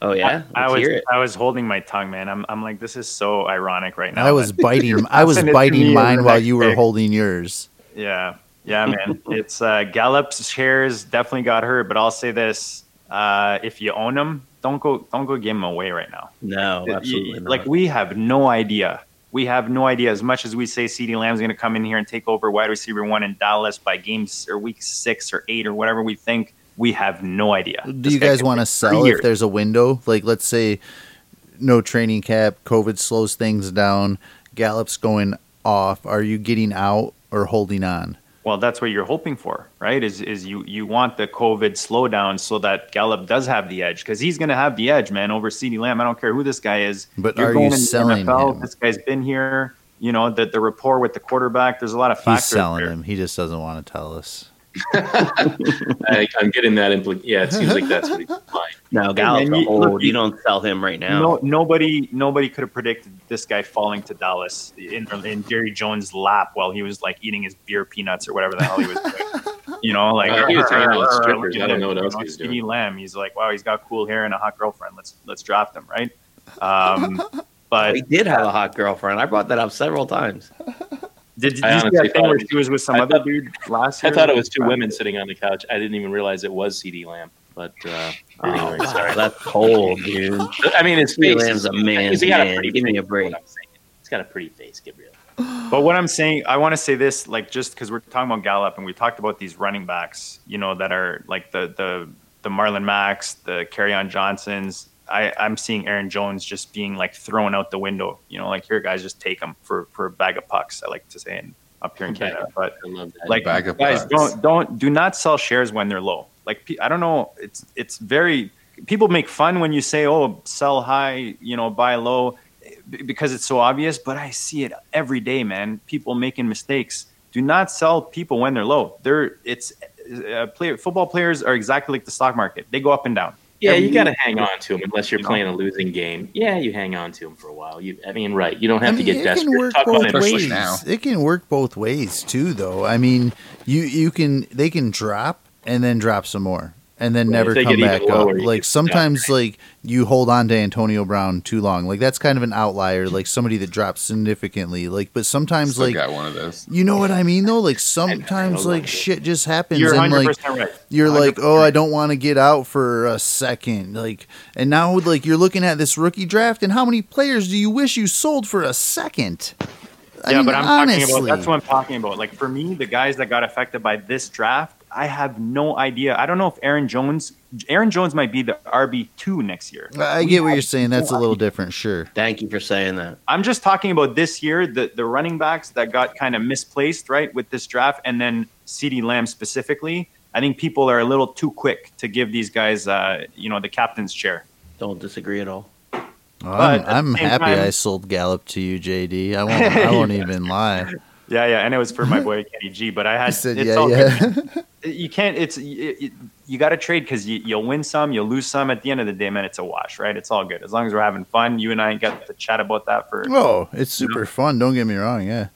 Oh yeah, I Let's was. I was holding my tongue, man. I'm I'm like, this is so ironic right now. I was biting. I was passing it to biting mine while you were pick. holding yours. Yeah, yeah, man. it's uh, Gallup's shares definitely got hurt, but I'll say this: uh, if you own them, don't go don't go give them away right now. No, You- absolutely not. Like we have no idea. We have no idea. As much as we say CeeDee Lamb's going to come in here and take over wide receiver one in Dallas by games or week six or eight or whatever we think, we have no idea. Do This you guys want to sell if there's a window? Like, let's say no training cap, COVID slows things down, Gallup's going off. Are you getting out or holding on? Well, that's what you're hoping for, right? Is is you you want the COVID slowdown so that Gallup does have the edge because he's going to have the edge, man, over CeeDee Lamb. I don't care who this guy is. But You're are going you selling NFL, him? This guy's been here. You know the the rapport with the quarterback. There's a lot of factors. He's selling there. him. He just doesn't want to tell us. I, I'm getting that impli- Yeah, it seems like that's what he's implying. no, Gallup's man, you- hold. look, You you- don't sell him right now. No, nobody, nobody could have predicted this guy falling to Dallas in, in Jerry Jones' lap while he was like eating his beer peanuts or whatever the hell he was doing. You know, like Uh, he was hanging out with strippers. I don't him, know what you else he was doing. Lamb, he's like, wow, he's got cool hair and a hot girlfriend. Let's let's draft him, right? Um, but he did have a hot girlfriend. I brought that up several times. Did, did you I see honestly that thing thought where she was with some I other thought- dude last year? I thought it was two women sitting on the couch. I didn't even realize it was CeeDee Lamb. But uh, Oh, anyway, wow, sorry. that's cold, dude. I mean, his CD face. Lamb's a man's man. a pretty Give me a break. is what I'm saying. He's got a pretty face, Gabriel. But what I'm saying, I want to say this, like just because we're talking about Gallup and we talked about these running backs, you know, that are like the the the Marlon Macks, the on Johnsons. I, I'm seeing Aaron Jones just being like thrown out the window. You know, like here, guys, just take him for for a bag of pucks. I like to say in, up here in Canada, but I love that. like Bag of guys, pucks. don't don't do not sell shares when they're low. Like I don't know, it's it's very people make fun when you say, "Oh, sell high," you know, buy low because it's so obvious, but I see it every day, man. People making mistakes. Do not sell people when they're low. They're it's uh, player football players are exactly like the stock market. They go up and down. Yeah, you got to hang on to him unless you're You know? playing a losing game. Yeah, you hang on to him for a while. You, I mean, right? You don't have I mean, to get it desperate. can work Talk both it. Ways. now. It can work both ways too, though. I mean, you you can they can drop and then drop some more and then Right, never come back lower, up. Like can stop, sometimes, like you hold on to Antonio Brown too long. Like that's kind of an outlier. Like somebody that drops significantly. Like, but sometimes, Still like got one of those. you know what I mean though. Like sometimes, like shit just happens, You're and 100 like right. you're like, 100% oh, I don't want to get out for a second. Like, and now like you're looking at this rookie draft, and how many players do you wish you sold for a second? I yeah, mean, but I'm honestly, talking about that's what I'm talking about. Like for me, the guys that got affected by this draft, I have no idea. I don't know if Aaron Jones, Aaron Jones might be the RB two next year. I get what you're saying. That's a little different, sure. Thank you for saying that. I'm just talking about this year, the the running backs that got kind of misplaced, right, with this draft, and then CeeDee Lamb specifically. I think people are a little too quick to give these guys, uh, you know, the captain's chair. Don't disagree at all. Well, I'm, at I'm happy time- I sold Gallup to you, JD. I won't. I won't even lie. Yeah, yeah, and it was for my boy Kenny G. But I had I said, it's yeah, all yeah. good. you can't. It's it, it, you got to trade because you, you'll win some, you'll lose some. At the end of the day, man, it's a wash, right? It's all good as long as we're having fun. You and I got to chat about that for. oh, it's super fun. Don't get me wrong. Yeah.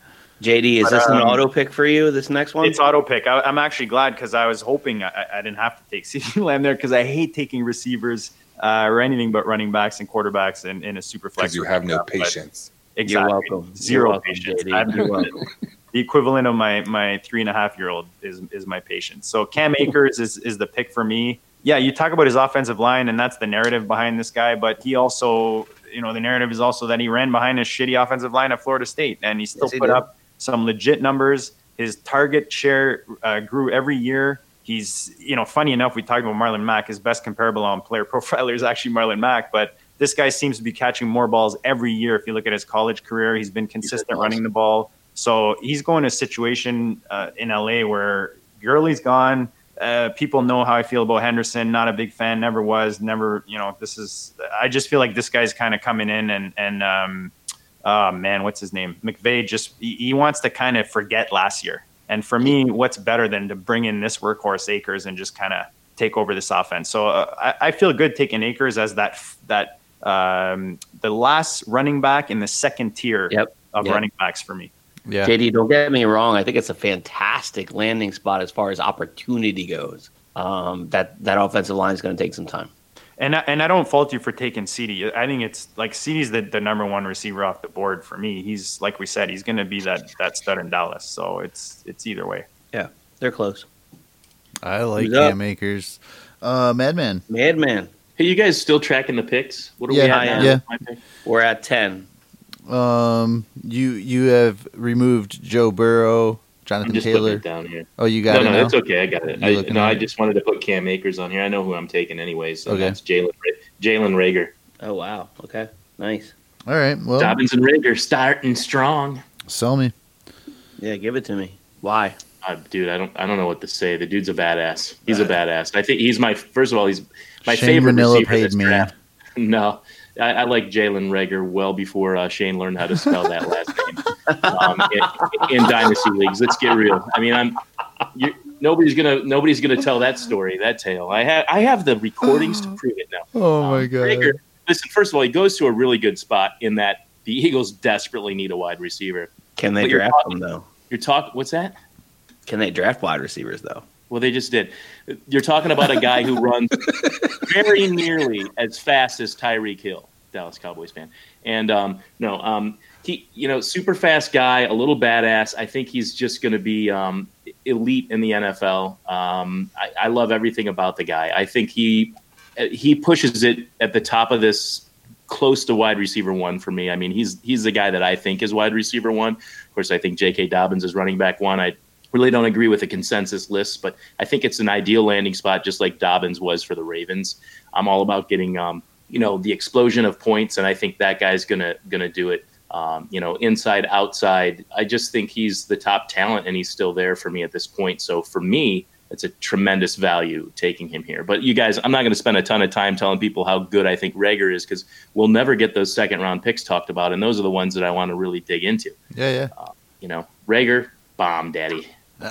JD, is But, this an um, auto pick for you? This next one? It's auto pick. I, I'm actually glad because I was hoping I, I didn't have to take CeeDee Lamb there because I hate taking receivers uh, or anything but running backs and quarterbacks in, in a super flex. Because you have no draft, but- patience. Exactly. You're welcome. Zero You're welcome, patience. You're welcome. the equivalent of my my three and a half year old is is my patience. So Cam Akers is is the pick for me. Yeah, you talk about his offensive line, and that's the narrative behind this guy. But he also, you know, the narrative is also that he ran behind a shitty offensive line at Florida State, and he still Yes, he put did. up some legit numbers. His target share uh, grew every year. He's, you know, funny enough, we talked about Marlon Mack. His best comparable on Player Profiler is actually Marlon Mack, but this guy seems to be catching more balls every year. If you look at his college career, he's been consistent running the ball. So he's going to a situation uh, in LA where Gurley's gone. Uh, people know how I feel about Henderson. Not a big fan. Never was. Never. You know, this is. I just feel like this guy's kind of coming in and and um, oh man, what's his name? McVay. Just he, he wants to kind of forget last year. And for me, what's better than to bring in this workhorse Akers and just kind of take over this offense? So uh, I, I feel good taking Akers as that that um, the last running back in the second tier Yep. of Yep. running backs for me. Yeah. JD, don't get me wrong. I think it's a fantastic landing spot as far as opportunity goes. Um, that that offensive line is going to take some time. And I, and I don't fault you for taking CD. I think it's like CD's the, the number one receiver off the board for me. He's like we said, he's going to be that that stud in Dallas. So it's it's either way. Yeah, they're close. I like Who's up? Cam Akers. Uh, Madman. Madman, Hey, you guys still tracking the picks? What are we Yeah, at now? yeah. We're at ten. Um, you you have removed Joe Burrow, I'm Jonathan just putting Taylor. it down here. Oh, you got no, it no, now? that's okay. I got it. I, looking no, at I just wanted to put Cam Akers on here. I know who I'm taking anyways. So Okay. that's Jalen Jalen Reagor. Oh wow. Okay. Nice. All right. Well, Dobbins and Reagor starting strong. sell me. Yeah, give it to me. Why? Uh, dude, I don't I don't know what to say. The dude's a badass. He's a badass. I think he's my first of all. He's my Shane favorite Manila receiver paid this me. draft. No, I, I like Jalen Reagor well before uh, Shane learned how to spell that last name um, in, in dynasty leagues. Let's get real. I mean, I'm you, nobody's gonna nobody's gonna tell that story, that tale. I have I have the recordings to prove it now. Oh Um, my god. Reagor, listen, first of all, he goes to a really good spot in that the Eagles desperately need a wide receiver. Can they But draft talking- them though? You're talking. What's that? Can they draft wide receivers though? Well, they just did. You're talking about a guy who runs very nearly as fast as Tyreek Hill, Dallas Cowboys fan. And um, no, um, he, you know, super fast guy, a little badass. I think he's just going to be um, elite in the NFL. Um, I, I love everything about the guy. I think he he pushes it at the top of this close to wide receiver one for me. I mean, he's he's the guy that I think is wide receiver one. Of course, I think J.K. Dobbins is running back one. I really don't agree with the consensus list, but I think it's an ideal landing spot, just like Dobbins was for the Ravens. I'm all about getting, um, you know, the explosion of points, and I think that guy's gonna gonna do it. Um, you know, inside, outside. I just think he's the top talent, and he's still there for me at this point. So for me, it's a tremendous value taking him here. But you guys, I'm not going to spend a ton of time telling people how good I think Reagor is because we'll never get those second round picks talked about, and those are the ones that I want to really dig into. Yeah, yeah. Uh, you know, Reagor, bomb daddy.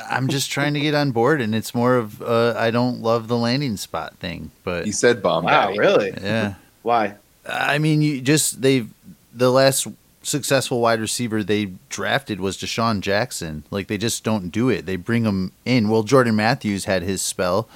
I'm just trying to get on board, and it's more of uh, I don't love the landing spot thing, but He said bomb. Wow, daddy. really? yeah. Why? I mean, you just they the last successful wide receiver they drafted was DeSean Jackson. Like they just don't do it. They bring him in. Well, Jordan Matthews had his spell,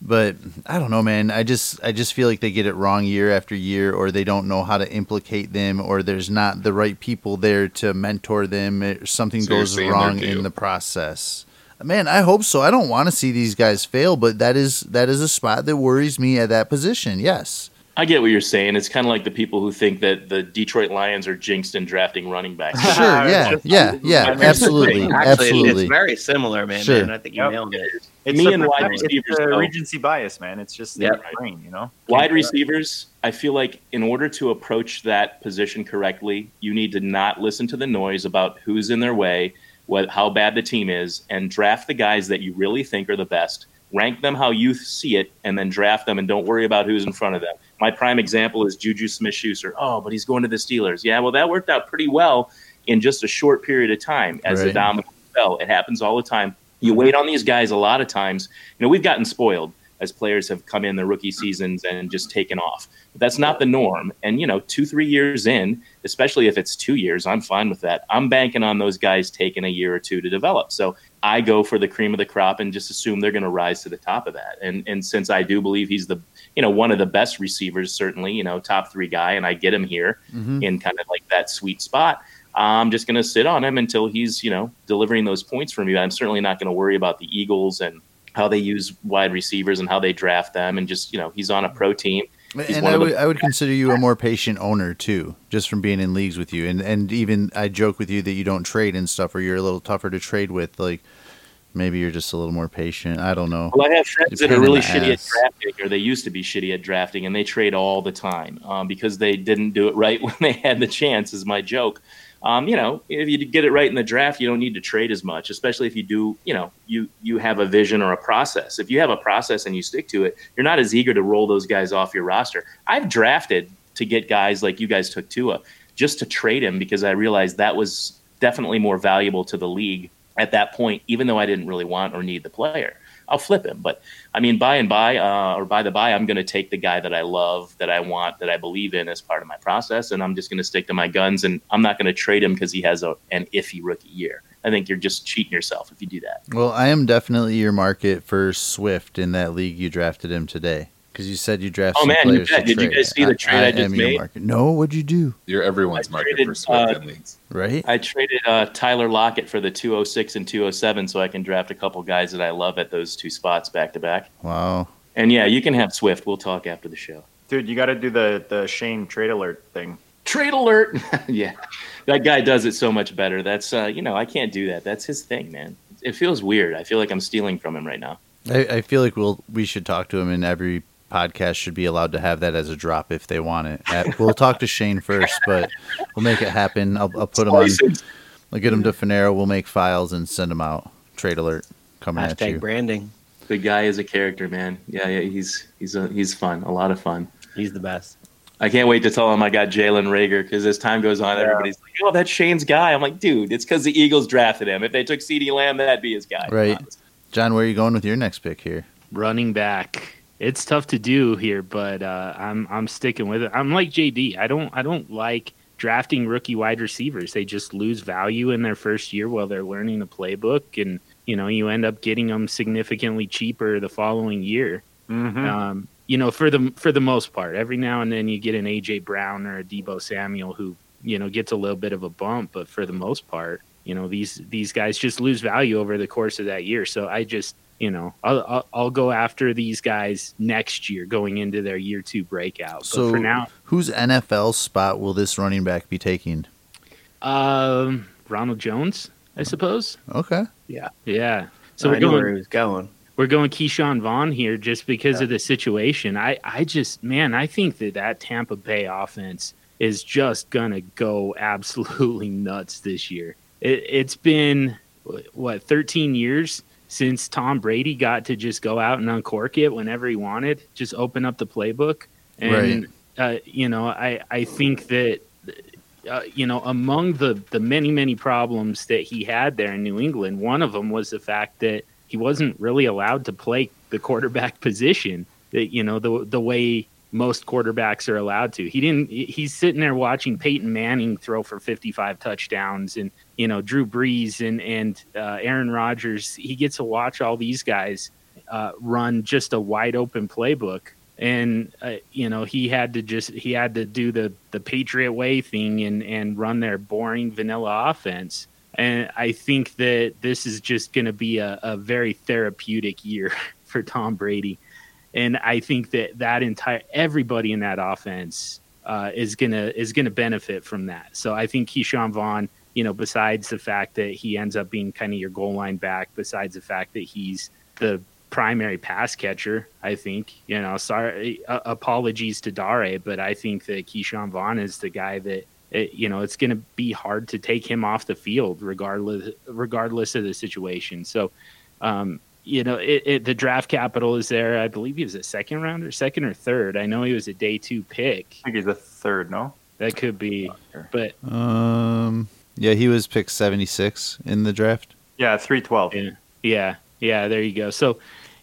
but I don't know, man. I just I just feel like they get it wrong year after year, or they don't know how to implicate them, or there's not the right people there to mentor them. Or something So goes wrong in the process. Man, I hope so. I don't want to see these guys fail, but that is that is a spot that worries me at that position. Yes. I get what you're saying. It's kind of like the people who think that the Detroit Lions are jinxed in drafting running backs. Sure. Yeah. Yeah. Yeah. Absolutely. Actually, Absolutely. It's very similar, man. Sure. man. I think you Yep. nailed it. It's Me the and wide perception- receivers, It's. Recency bias, man. It's just Yep. in brain, you know. Wide receivers, I feel like in order to approach that position correctly, you need to not listen to the noise about who's in their way, what how bad the team is, and draft the guys that you really think are the best. Rank them how you see it, and then draft them, and don't worry about who's in front of them. My prime example is Juju Smith-Schuster. Oh, but he's going to the Steelers. Yeah, well, that worked out pretty well in just a short period of time as a Right. domino fell. It happens all the time. You wait on these guys a lot of times. You know, we've gotten spoiled as players have come in their rookie seasons and just taken off. But that's not the norm. And, you know, two, three years in, especially if it's two years, I'm fine with that. I'm banking on those guys taking a year or two to develop. So I go for the cream of the crop and just assume they're going to rise to the top of that. And and since I do believe he's the, you know, one of the best receivers, certainly, you know, top three guy, and I get him here Mhm. in kind of like that sweet spot. I'm just going to sit on him until he's, you know, delivering those points for me. I'm certainly not going to worry about the Eagles and how they use wide receivers and how they draft them. And just, you know, he's on a pro team. He's and I of the- would I would consider you a more patient owner too, just from being in leagues with you. And and even I joke with you that you don't trade and stuff, or you're a little tougher to trade with. Like maybe you're just a little more patient. I don't know. Well, I have friends that are really shitty ass. at drafting, or they used to be shitty at drafting, and they trade all the time um, because they didn't do it right when they had the chance. Is my joke. Um, you know, if you get it right in the draft, you don't need to trade as much, especially if you do. You know, you you have a vision or a process. If you have a process and you stick to it, you're not as eager to roll those guys off your roster. I've drafted to get guys like you guys took Tua, just to trade him because I realized that was definitely more valuable to the league at that point, even though I didn't really want or need the player. I'll flip him. But I mean, by and by, uh, or by the by, I'm going to take the guy that I love, that I want, that I believe in as part of my process, and I'm just going to stick to my guns. And I'm not going to trade him because he has a, an iffy rookie year. I think you're just cheating yourself if you do that. Well, I am definitely your market for Swift in that league you drafted him today. Because you said you drafted. Oh, man, you bet. to Did you guys see the trade I just am your made? market. No, what'd you do? You're everyone's I market traded, for Swift uh, and leagues. Right? I traded uh, Tyler Lockett for the 206 and 207 so I can draft a couple guys that I love at those two spots back to back. Wow. And yeah, you can have Swift. We'll talk after the show. Dude, you got to do the the Shane trade alert thing. Trade alert. yeah. That guy does it so much better. That's, uh, you know, I can't do that. That's his thing, man. It feels weird. I feel like I'm stealing from him right now. I, I feel like we'll we should talk to him, and every podcast should be allowed to have that as a drop if they want it. Uh, we'll talk to Shane first, but we'll make it happen. I'll, I'll put him on. I'll get him to Finero. We'll make files and send them out. Trade alert coming at Hashtag you. branding. The guy is a character, man. Yeah, yeah, he's he's a, he's fun. A lot of fun. He's the best. I can't wait to tell him I got Jalen Reagor because as time goes on, Yeah. everybody's like, "Oh, that's Shane's guy." I'm like, "Dude, it's because the Eagles drafted him. If they took CeeDee Lamb, that'd be his guy." Right. John, where are you going with your next pick here? running back. It's tough to do here, but uh, I'm I'm sticking with it. I'm like JD. I don't I don't like drafting rookie wide receivers. They just lose value in their first year while they're learning the playbook, and you know you end up getting them significantly cheaper the following year. Mm-hmm. Um, you know, for the for the most part, every now and then you get an AJ Brown or a Deebo Samuel who you know gets a little bit of a bump, but for the most part, you know these these guys just lose value over the course of that year. So I just you know, I'll, I'll, I'll go after these guys next year going into their year two breakout. But So for now, whose NFL spot will this running back be taking? um, Ronald Jones, I suppose. Okay. Yeah. Yeah. So I we're going. where he was going. we're going Ke'Shawn Vaughn here just because of the situation. I, I just, man, I think that that Tampa Bay offense is just going to go absolutely nuts this year. It, it's been, what, 13 years since Tom Brady got to just go out and uncork it whenever he wanted, just open up the playbook. And, uh, you know, I, I think that, uh, you know, among the, the many, many problems that he had there in New England, one of them was the fact that he wasn't really allowed to play the quarterback position that you know the the way most quarterbacks are allowed to. He didn't. He's sitting there watching Peyton Manning throw for 55 touchdowns, and you know Drew Brees and and uh, Aaron Rodgers. He gets to watch all these guys uh, run just a wide open playbook, and uh, you know he had to just he had to do the the Patriot way thing and and run their boring vanilla offense. And I think that this is just going to be a, a very therapeutic year for Tom Brady. And I think that that entire everybody in that offense uh, is gonna is gonna benefit from that. So I think Ke'Shawn Vaughn, you know, besides the fact that he ends up being kind of your goal line back, besides the fact that he's the primary pass catcher, I think you know. Sorry, uh, apologies to Dare, but I think that Ke'Shawn Vaughn is the guy that it, you know it's going to be hard to take him off the field regardless regardless of the situation. So, um, you know, it, it, the draft capital is there. I believe he was a second rounder, second or third. I know he was a day two pick. I think he's a third, no? That could be, but Um. Yeah, he was picked seventy six in the draft. Yeah, 312. Yeah, yeah, yeah. There you go. So,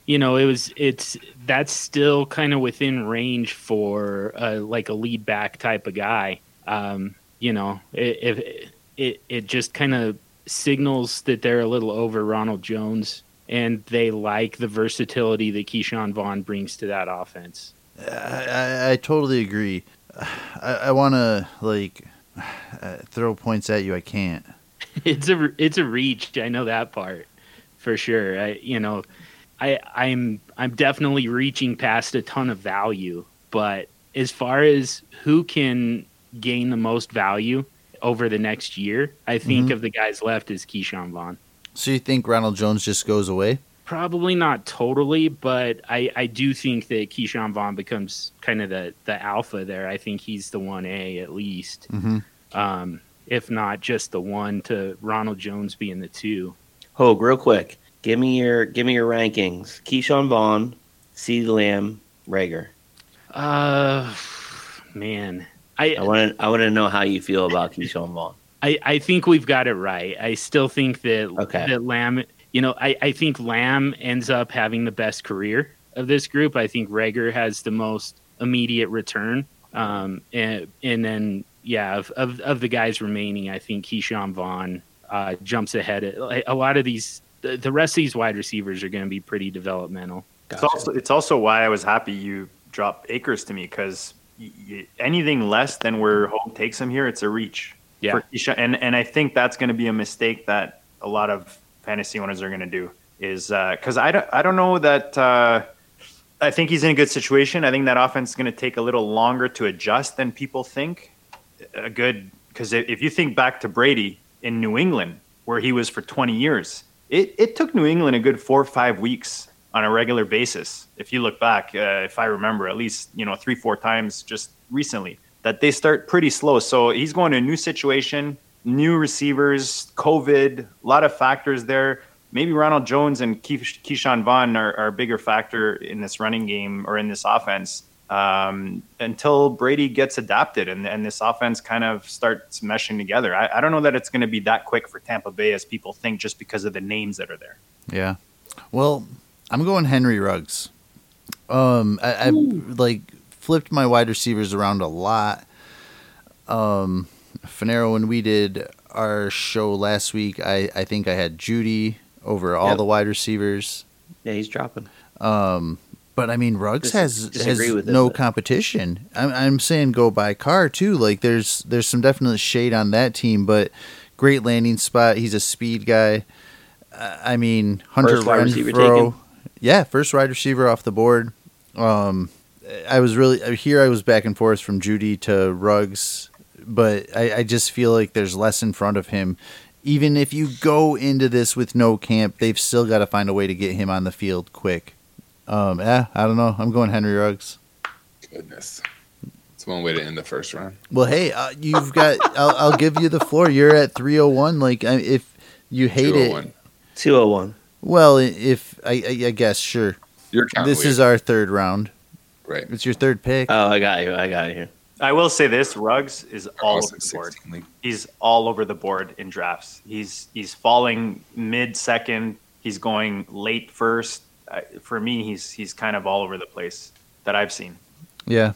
you know, it was it's that's still kind of within range for uh, like a lead back type of guy. Um, you know, it it it, it just kind of signals that they're a little over Ronald Jones and they like the versatility that Ke'Shawn Vaughn brings to that offense. I, I, I totally agree. I, I want to like uh, throw points at you. I can't. it's a it's a reach. I know that part for sure. I you know, I I'm I'm definitely reaching past a ton of value, but as far as who can gain the most value over the next year, I think Mhm. of the guys left is Ke'Shawn Vaughn. So you think Ronald Jones just goes away? Probably not totally, but I, I do think that Ke'Shawn Vaughn becomes kind of the, the alpha there. I think he's the one A at least, Mm-hmm. um, if not just the one to Ronald Jones being the two. Hogue, real quick. Give me your give me your rankings. Ke'Shawn Vaughn, C. Lamb, Reagor. Uh, man, I, I want to I want to know how you feel about Ke'Shawn Vaughn. I, I think we've got it right. I still think that Okay. that Lamb, you know, I, I think Lamb ends up having the best career of this group. I think Reagor has the most immediate return. Um, and and then yeah, of, of of the guys remaining, I think Ke'Shawn Vaughn uh, jumps ahead. A lot of these, the, the rest of these wide receivers are going to be pretty developmental. It's also it's also why I was happy you dropped Akers to me because anything less than where Hope takes him here, it's a reach. Yeah. And and I think that's going to be a mistake that a lot of fantasy owners are going to do is because I don't I don't know that uh, I think he's in a good situation. I think that offense is going to take a little longer to adjust than people think. A good because if you think back to Brady in New England where he was for 20 years, it it took New England a good four or five weeks on a regular basis. If you look back, uh, if I remember, at least you know three four times just recently that they start pretty slow. So he's going to a new situation, new receivers, COVID, a lot of factors there. Maybe Ronald Jones and Ke'Shawn Vaughn are, are a bigger factor in this running game or in this offense um, until Brady gets adapted and, and this offense kind of starts meshing together. I, I don't know that it's going to be that quick for Tampa Bay as people think just because of the names that are there. Yeah. Well, I'm going Henry Ruggs. Um, I, I've like flipped my wide receivers around a lot. Um, Finero, when we did our show last week, I, I think I had Jeudy over all Yep. the wide receivers. Yeah, he's dropping. Um, but I mean, Ruggs Dis- has has it, no but- competition. I'm, I'm saying go by car too. Like there's there's some definite shade on that team, but great landing spot. He's a speed guy. Uh, I mean, Hunter First wide receiver Renfrow. yeah, first wide receiver off the board. Um, I was really here. I was back and forth from Jeudy to Ruggs, but I, I just feel like there's less in front of him. Even if you go into this with no camp, they've still got to find a way to get him on the field quick. Um, yeah, I don't know. I'm going Henry Ruggs. Goodness. It's one way to end the first round. Well, hey, uh, you've got. I'll, I'll give you the floor. You're at 301. Like, I- if you hate it, 201. 201. well, if I, I, I guess sure. You're counting This is our third round. right. It's your third pick. Oh, I got you. I got you. I will say this: Ruggs is all over the the board. league. He's all over the board in drafts. He's he's falling mid second. He's going late first. I, for me, he's he's kind of all over the place that I've seen. Yeah.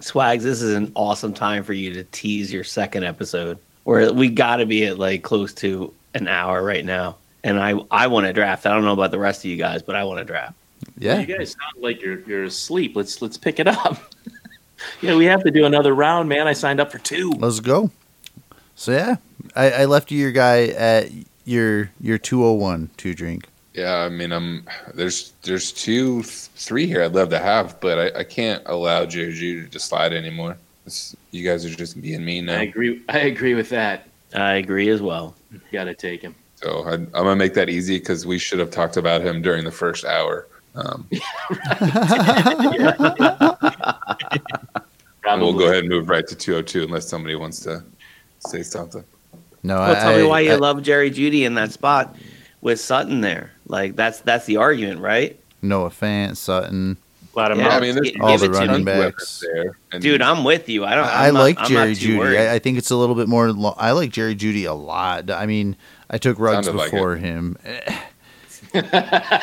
Swags, this is an awesome time for you to tease your second episode. Where we got to be at like close to an hour right now, and I I want to draft. I don't know about the rest of you guys, but I want to draft. Yeah. You guys sound like you're you're asleep. Let's let's pick it up. yeah, we have to do another round, man. I signed up for two. Let's go. So yeah, I, I left you your guy at your your 201 to drink. Yeah, I mean, I'm there's there's two, three here I'd love to have, but I, I can't allow Jerry Jeudy to slide anymore. It's, you guys are just being mean now. I agree. I agree with that. I agree as well. Got to take him. So I, I'm gonna make that easy because we should have talked about him during the first hour. Um, and Probably. We'll go ahead and move right to 202 unless somebody wants to say something. No, Well, I, tell me why you I- love Jerry Jeudy in that spot with Sutton there. Like that's that's the argument, right? No offense, Sutton. Lattimore. Yeah. I mean, there's All the running backs. there. Dude, I'm with you. I don't. I, I'm not- like I'm not Jerry Jeudy. I, I think it's a little bit more. Lo- I like Jerry Jeudy a lot. I mean, I took Ruggs Sounded like before him. it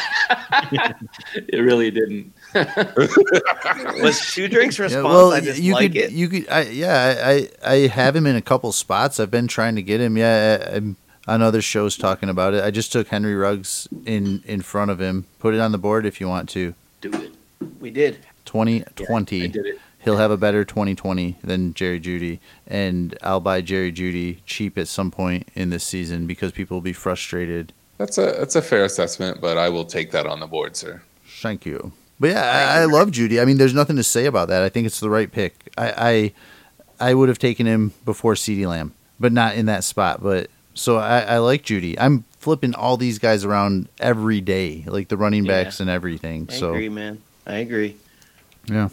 really didn't. was two drinks Yeah, response. well, I just you like could, it. you could, I, yeah, I, I I have him in a couple spots. I've been trying to get him. Yeah, I, I'm on other shows talking about it. I just took Henry Ruggs in in front of him. Put it on the board if you want to. Do it. we did. 2020. I did it. He'll have a better 2020 than Jerry Jeudy, and I'll buy Jerry Jeudy cheap at some point in this season because people will be frustrated. that's a that's a fair assessment, but I will take that on the board, sir. Thank you. But yeah, I, I love Jeudy. I mean, there's nothing to say about that. I think it's the right pick. I I, I would have taken him before CeeDee Lamb, but not in that spot. But so I, I like Jeudy. I'm flipping all these guys around every day, like the running Yeah. backs and everything. I so agree, man. I agree. yeah,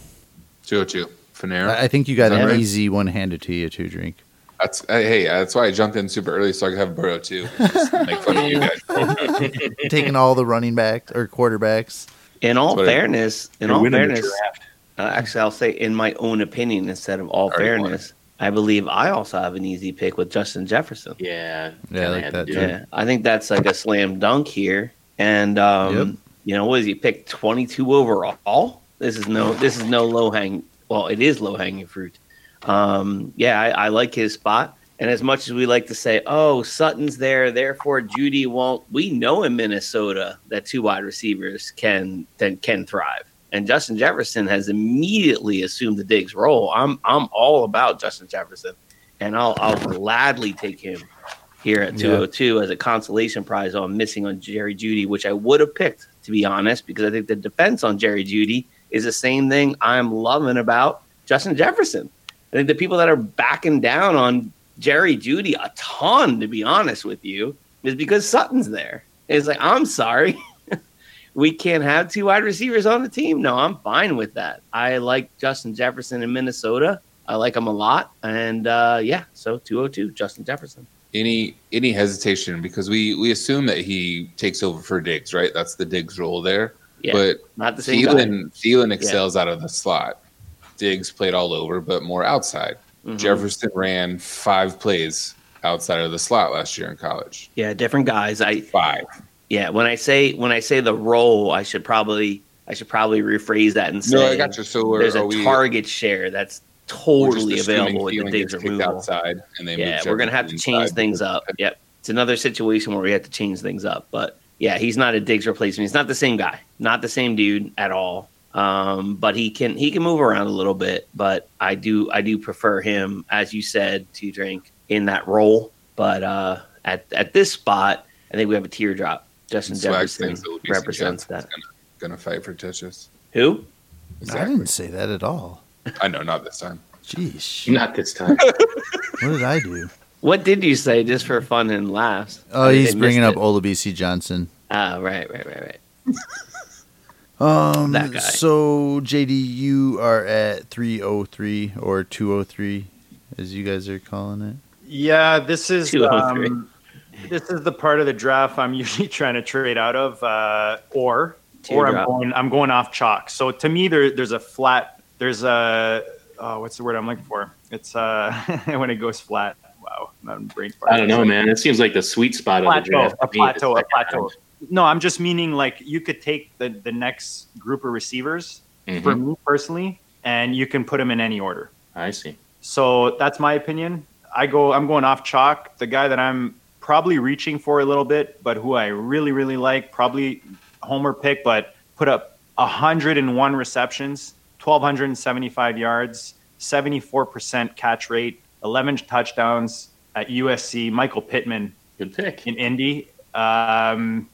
202. Fanera. I, I think you got an right? easy one handed to you to drink. That's uh, hey, that's why I jumped in super early so I could have Burrow too. Just make fun of you guys. Taking all the running backs or quarterbacks. In all That's fairness, in all fairness, uh, actually, I'll say in my own opinion instead of all Already won. fairness. I believe I also have an easy pick with Justin Jefferson. Yeah. Yeah, I like that to too. do it. Yeah, I think that's like a slam dunk here. And um, Yep. you know, what is he picked twenty two overall? This is no this is no low hang well, it is low hanging fruit. Um, yeah, I, I like his spot. And as much as we like to say, oh, Sutton's there, therefore Jeudy won't, we know in Minnesota that two wide receivers can can, can thrive. And Justin Jefferson has immediately assumed the Diggs role. I'm I'm all about Justin Jefferson, and I'll I'll gladly take him here at Yeah. 202 as a consolation prize on missing on Jerry Jeudy, which I would have picked to be honest, because I think the defense on Jerry Jeudy is the same thing I'm loving about Justin Jefferson. I think the people that are backing down on Jerry Jeudy a ton, to be honest with you, is because Sutton's there. It's like, I'm sorry. we can't have two wide receivers on the team. No, I'm fine with that. I like Justin Jefferson in Minnesota. I like him a lot. And uh, yeah, so 202, Justin Jefferson. Any any hesitation because we we assume that he takes over for Diggs, right? That's the Diggs role there. Yeah, But not the same guy. Thielen Thielen excels out of the slot. Diggs played all over, but more outside. Mhm. Jefferson ran five plays outside of the slot last year in college. Yeah, different guys. I Five. yeah. When I say when I say the role, I should probably I should probably rephrase that and say No, I got you. So there's a we target share that's totally available with the gets removal. outside, and they Yeah, we're gonna have to change things up. Yep, it's another situation where we have to change things up. But yeah, he's not a Diggs replacement. He's not the same guy, not the same dude at all. Um, but he can he can move around a little bit. But I do I do prefer him, as you said, to drink in that role. But uh, at at this spot, I think we have a teardrop. Justin Swag Jefferson thinks that Luis represents Johnson's that. Gonna, gonna fight for touches. Who? I didn't say that at all. I know, not this time. Jeez, Not this time. what did I do? What did you say just for fun and laughs? Oh, he's bringing up it. Olabisi Johnson. Ah, right, right, right, right. Um, That guy. so JD, you are at 303 or 203, as you guys are calling it. Yeah, this is um, this is the part of the draft I'm usually trying to trade out of, uh, or or I'm going I'm going off chalk. So to me, there there's a flat. There's a oh, what's the word I'm looking for? It's uh when it goes flat. Wow, I'm brain fart. I don't know, man. It seems like the sweet spot of the Plateau, draft. a to me, plateau, a plateau. round. No, I'm just meaning like you could take the the next group of receivers Mhm. for me personally, and you can put them in any order. I see. So that's my opinion. I go. I'm going off chalk. The guy that I'm probably reaching for a little bit, but who I really really like, probably homer pick, but put up 101 receptions, 1275 yards, 74% catch rate, 11 touchdowns at USC. Michael Pittman Good pick. in Indy. Um,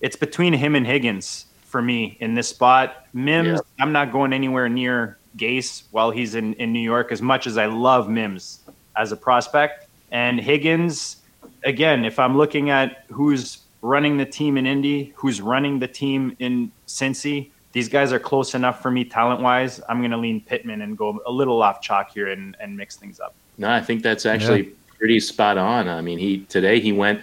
it's between him and Higgins for me in this spot. Mims, I'm not going anywhere near Gase while he's in, in New York as much as I love Mims as a prospect. And Higgins, again, if I'm looking at who's running the team in Indy, who's running the team in Cincy, these guys are close enough for me talent wise. I'm going to lean Pittman and go a little off chalk here and, and mix things up. No, I think that's actually pretty spot on. I mean, he today he went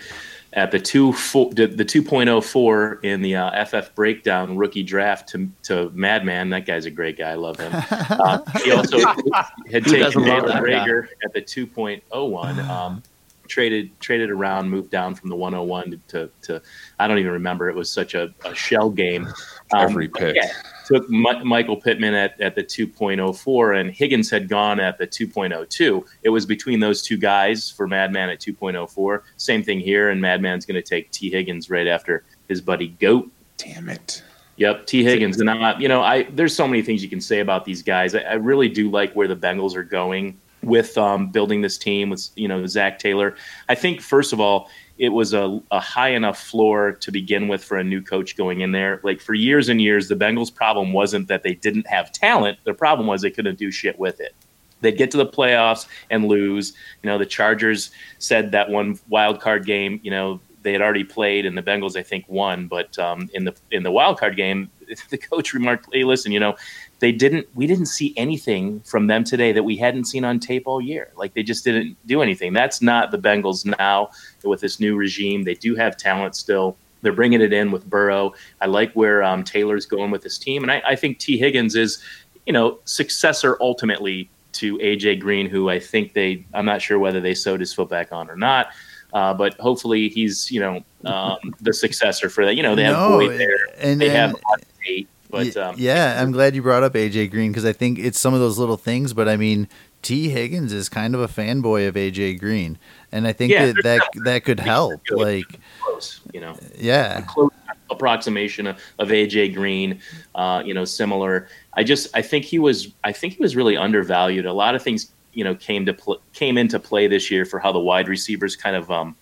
at the two four, the the 2.04 in the uh, FF breakdown rookie draft to to Madman. That guy's a great guy. I love him. Uh, he also had taken doesn't Jalen that guy? Reagor at the 2.01. Um, traded traded around, moved down from the 101 to, to, to I don't even remember. It was such a, a shell game. Um, Every pick. yeah, took Mi- Michael Pittman at, at the 2.04 and Higgins had gone at the 2.02. It was between those two guys for Madman at 2.04. Same thing here, and Madman's going to take T. Higgins right after his buddy Goat. Damn it. Yep, T. Higgins. And I, you know, I there's so many things you can say about these guys. I, I really do like where the Bengals are going with um, building this team with you know Zac Taylor. I think first of all, it was a, a high enough floor to begin with for a new coach going in there. Like for years and years, the Bengals' problem wasn't that they didn't have talent. Their problem was they couldn't do shit with it. They'd get to the playoffs and lose. You know, the Chargers said that one wild card game. You know, they had already played, and the Bengals, I think, won. But um, in the in the wild card game, the coach remarked, "Hey, listen, you know, they didn't. We didn't see anything from them today that we hadn't seen on tape all year. Like they just didn't do anything. That's not the Bengals now with this new regime. They do have talent still." They're bringing it in with Burrow. I like where um, Taylor's going with this team, and I, I think T. Higgins is, you know, successor ultimately to AJ Green, who I think they. I'm not sure whether they sewed his foot back on or not, uh, but hopefully he's, you know, um, the successor for that. You know, they have No, Boyd there. and, They and have a lot of hate, but um, yeah, I'm glad you brought up AJ Green because I think it's some of those little things. But I mean, T Higgins is kind of a fanboy of AJ Green, and I think Yeah, that that that could help. Like, close. You know, yeah, close approximation of, of AJ Green, uh, you know, similar. I just I think he was I think he was really undervalued. A lot of things you know came to pl- came into play this year for how the wide receivers kind of um,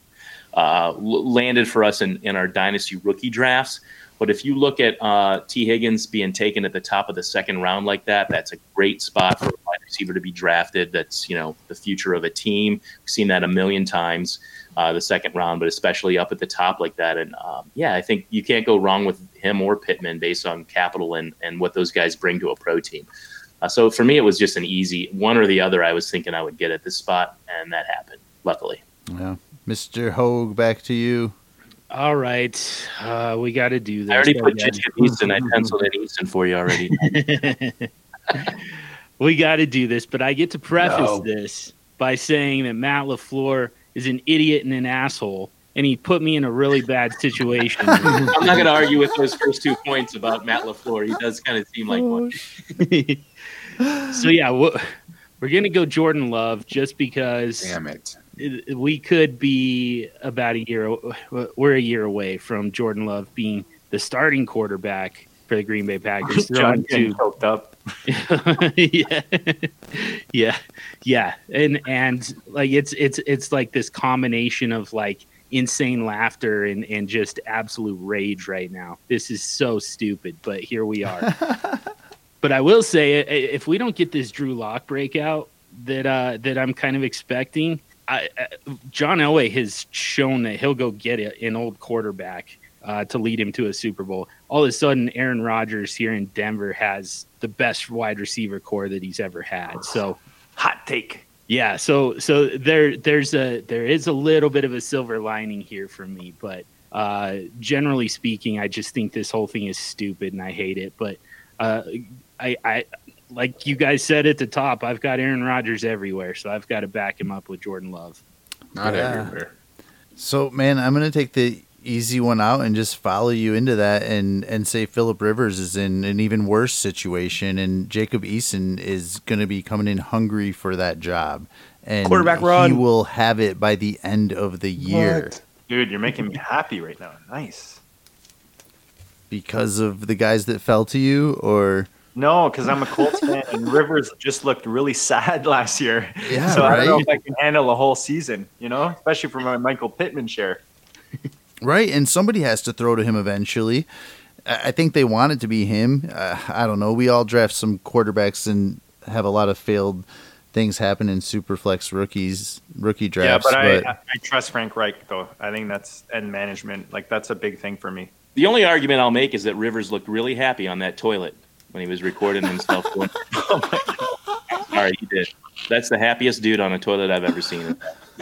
uh, landed for us in, in our dynasty rookie drafts. But if you look at uh, T. Higgins being taken at the top of the second round like that, that's a great spot for a wide receiver to be drafted. That's you know the future of a team. We've seen that a million times. Uh, the second round, but especially up at the top like that. And um, yeah, I think you can't go wrong with him or Pittman based on capital and, and what those guys bring to a pro team. Uh, so for me, it was just an easy one or the other. I was thinking I would get at this spot, and that happened. Luckily, yeah. Mr. Hogue, back to you. All right, uh, we got to do this. I already put again. Jacob Eason. I penciled in Eason for you already. we got to do this, but I get to preface No. this by saying that Matt LaFleur is an idiot and an asshole, and he put me in a really bad situation. I'm not going to argue with those first two points about Matt LaFleur. He does kind of seem like one. so yeah, we're, we're gonna go Jordan Love just because Damn it. It- we could be about a year. We're a year away from Jordan Love being the starting quarterback for the Green Bay Packers. John thrown getting to choked up. yeah, yeah, yeah, and and like it's it's it's like this combination of like insane laughter and, and just absolute rage right now. This is so stupid, but here we are. but I will say, if we don't get this Drew Lock breakout that uh, that I'm kind of expecting, I, uh, John Elway has shown that he'll go get an old quarterback uh, to lead him to a Super Bowl. All of a sudden, Aaron Rodgers here in Denver has the best wide receiver corps that he's ever had. So, hot take. Yeah, so so there there's a there is a little bit of a silver lining here for me, but uh, generally speaking, I just think this whole thing is stupid and I hate it. But uh, I, I like you guys said at the top, I've got Aaron Rodgers everywhere, so I've got to back him up with Jordan Love. Not yeah. everywhere. So, man, I'm going to take the easy one out and just follow you into that and and say Philip Rivers is in an even worse situation and Jacob Eason is going to be coming in hungry for that job and quarterback run he will have it by the end of the year. What? Dude, you're making me happy right now. Nice. Because of the guys that fell to you or no, because I'm a Colts fan, and Rivers just looked really sad last year. Yeah, so right? I don't know if I can handle a whole season, you know, especially for my Michael Pittman share. Right, and somebody has to throw to him eventually. I think they want it to be him. Uh, I don't know. We all draft some quarterbacks and have a lot of failed things happen in superflex rookies rookie drafts. Yeah, but, but I, I, trust Frank Reich though. I think that's and management like that's a big thing for me. The only argument I'll make is that Rivers looked really happy on that toilet when he was recording himself. going, oh Sorry, he did. That's the happiest dude on a toilet I've ever seen.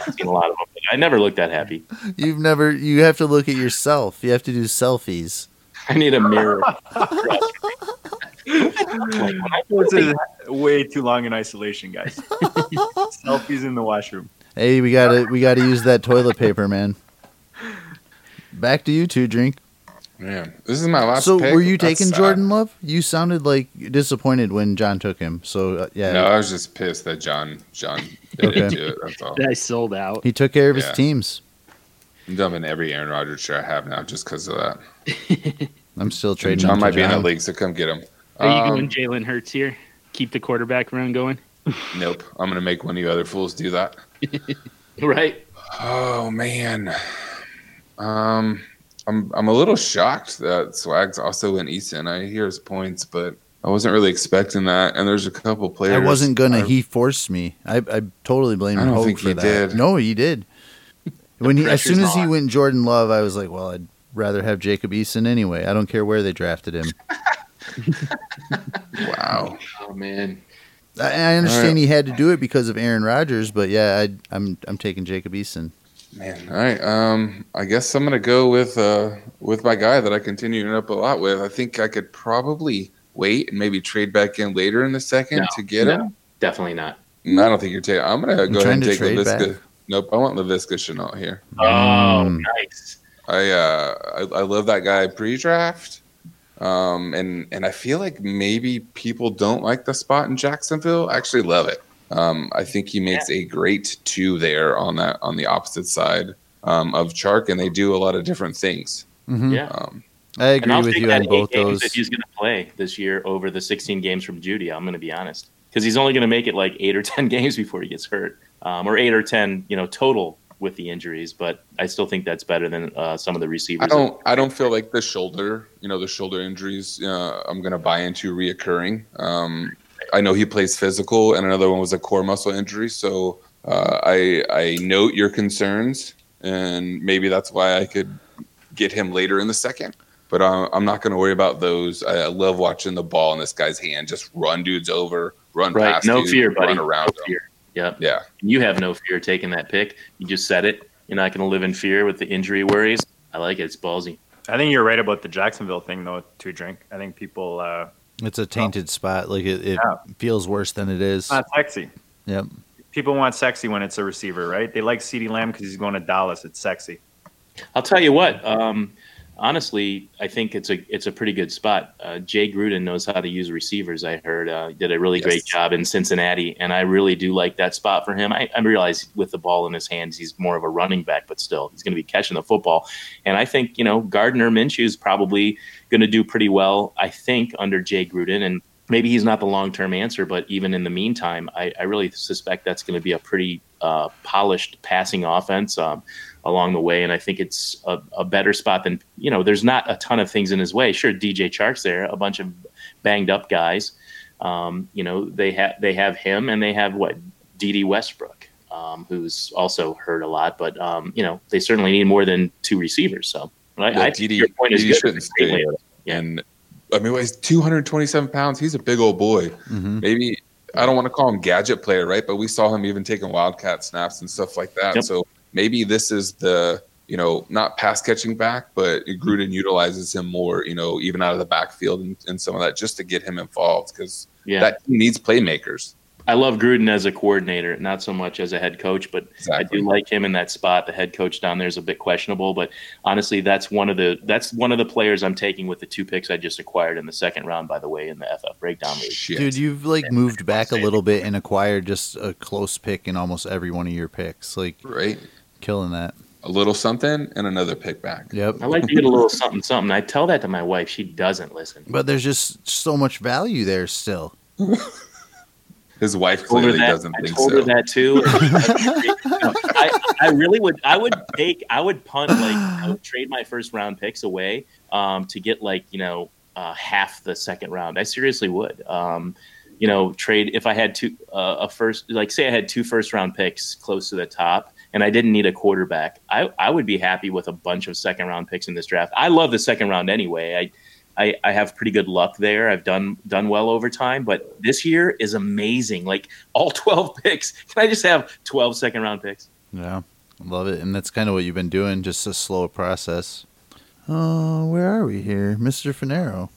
I've seen a lot of them. I never looked that happy. You've never. You have to look at yourself. You have to do selfies. I need a mirror. this is way too long in isolation, guys. Selfies in the washroom. Hey, we gotta we gotta use that toilet paper, man. Back to you two, drink. Man, this is my last. So, pick. were you taking That's Jordan. Love? You sounded like disappointed when John took him. So, uh, yeah. No, I was just pissed that John John did okay. into it. That's all. I sold out. He took care of yeah. his teams. I'm dumping every Aaron Rodgers share I have now just because of that. I'm still trading. John might John. be in the league, so come get him. Are um, you going Jalen Hurts here? Keep the quarterback run going. nope, I'm going to make one of you other fools do that. right. Oh man. Um. I'm I'm a little shocked that Swag's also in Eason. I hear his points, but I wasn't really expecting that. And there's a couple players. I wasn't gonna. I, he forced me. I, I totally blame I don't Hogue think for he that. Did. No, he did. When he, as soon as he went Jordan Love, I was like, well, I'd rather have Jacob Eason anyway. I don't care where they drafted him. wow. Oh man. I, I understand right. he had to do it because of Aaron Rodgers, but yeah, I, I'm I'm taking Jacob Eason. Man, all right. Um, I guess I'm gonna go with uh with my guy that I continue up a lot with. I think I could probably wait and maybe trade back in later in the second no, to get no, him. Definitely not. No, I don't think you're taking. I'm gonna go ahead and take Laviska. Back. Nope, I want Laviska Shenault here. Oh, mm. nice. I uh I, I love that guy pre-draft. Um, and and I feel like maybe people don't like the spot in Jacksonville. I actually love it. Um, I think he makes yeah. a great two there on that on the opposite side um, of Chark, and they do a lot of different things. Mm-hmm. Yeah, um, I agree with you on both those. That he's going to play this year over the 16 games from Jeudy. I'm going to be honest, because he's only going to make it like eight or 10 games before he gets hurt, um, or eight or 10, you know, total with the injuries. But I still think that's better than uh, some of the receivers. I don't. I don't feel like the shoulder, you know, the shoulder injuries. Uh, I'm going to buy into reoccurring. Um, I know he plays physical, and another one was a core muscle injury. So uh, I I note your concerns, and maybe that's why I could get him later in the second. But uh, I'm not going to worry about those. I, love watching the ball in this guy's hand just run dudes over, run right. past, no dudes, fear, buddy. run around. No fear. Yep. Yeah. You have no fear taking that pick. You just said it. You're not going to live in fear with the injury worries. I like it. It's ballsy. I think you're right about the Jacksonville thing, though. To drink, I think people uh, it's a tainted oh. spot. Like it, it yeah. feels worse than it is. not sexy. Yep. People want sexy when it's a receiver, right? They like CeeDee Lamb because he's going to Dallas. It's sexy. I'll tell you what. Um, honestly, I think it's a it's a pretty good spot. Uh, Jay Gruden knows how to use receivers. I heard uh, did a really yes. great job in Cincinnati, and I really do like that spot for him. I, I, realize with the ball in his hands, he's more of a running back, but still, he's going to be catching the football. And I think you know Gardner Minshew is probably going to do pretty well. I think under Jay Gruden, and maybe he's not the long term answer, but even in the meantime, I, I really suspect that's going to be a pretty uh, polished passing offense um, along the way, and I think it's a, a, better spot than you know. There's not a ton of things in his way. Sure, DJ Chark's there, a bunch of banged up guys. Um, you know, they have they have him, and they have what Dede Westbrook, um, who's also hurt a lot. But um, you know, they certainly need more than two receivers. So I, yeah, I Dede, your point Dede is good. Stay. Yeah. And I mean, he's 227 pounds. He's a big old boy. Mm-hmm. Maybe I don't want to call him gadget player, right? But we saw him even taking wildcat snaps and stuff like that. Yep. So maybe this is the you know not pass catching back, but Gruden utilizes him more, you know, even out of the backfield and, and some of that just to get him involved because yeah. that team needs playmakers. I love Gruden as a coordinator, not so much as a head coach, but exactly. I do like him in that spot. The head coach down there is a bit questionable, but honestly, that's one of the that's one of the players I'm taking with the two picks I just acquired in the second round. By the way, in the FF breakdown league, dude, you've like and moved back a little bit and acquired just a close pick in almost every one of your picks. Like, right, killing that. A little something and another pick back. Yep. I like to get a little something, something. I tell that to my wife. She doesn't listen. But there's just so much value there still. His wife clearly that, doesn't I think told so. her that too. I, I really would. I would take. I would punt like I would trade my first round picks away um, to get like you know uh, half the second round. I seriously would. Um, you know, trade if I had two uh, a first like say I had two first round picks close to the top and I didn't need a quarterback. I I would be happy with a bunch of second round picks in this draft. I love the second round anyway. I I, I have pretty good luck there. I've done done well over time, but this year is amazing. Like all 12 picks. Can I just have 12 second round picks? Yeah, love it. And that's kind of what you've been doing, just a slow process. Uh, where are we here? Mr. Finero.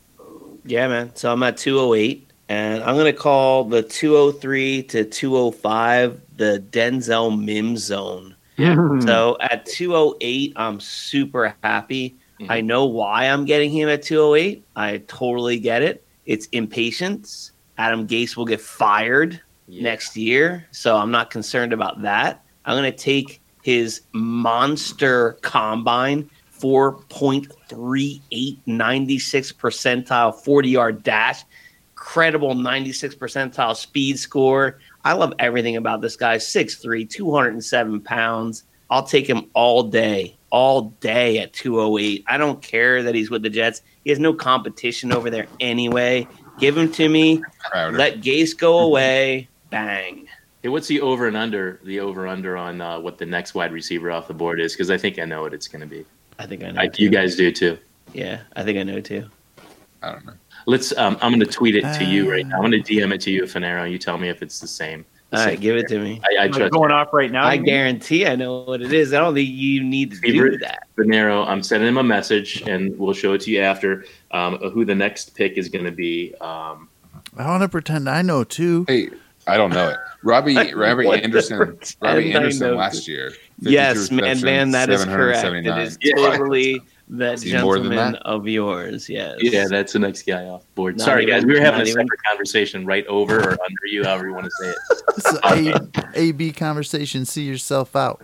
Yeah, man. So I'm at 208, and I'm going to call the 203 to 205 the Denzel Mims zone. Yeah. So at 208, I'm super happy Mm-hmm. I know why I'm getting him at 208. I totally get it. It's impatience. Adam Gase will get fired yeah. next year, so I'm not concerned about that. I'm going to take his monster combine 4.38 96 percentile 40 yard dash credible 96 percentile speed score i love everything about this guy 6'3 207 pounds i'll take him all day all day at 208. I don't care that he's with the Jets. He has no competition over there anyway. Give him to me. Crowder. Let Gase go away. Bang. Hey, what's the over and under? The over under on uh, what the next wide receiver off the board is? Because I think I know what it's going to be. I think I know. I, you guys do too. Yeah, I think I know too. I don't know. Let's. Um, I'm going to tweet it to you right now. I'm going to DM it to you, Finero. You tell me if it's the same. All right, give it to me. I, I trust going off right now. I guarantee I know what it is. I don't think you need to Favorite do that. Finero, I'm sending him a message, and we'll show it to you after um, who the next pick is going to be. Um, I want to pretend I know too. Hey, I don't know it. Robbie Robbie Anderson. Robbie Anderson last year. Yes, man, man, that is correct. It is totally that gentleman that? of yours. Yes. Yeah, that's the next guy off board. Not Sorry, even, guys, we were having a separate even... conversation right over or under you, however you want to say it. It's a, A B conversation. See yourself out.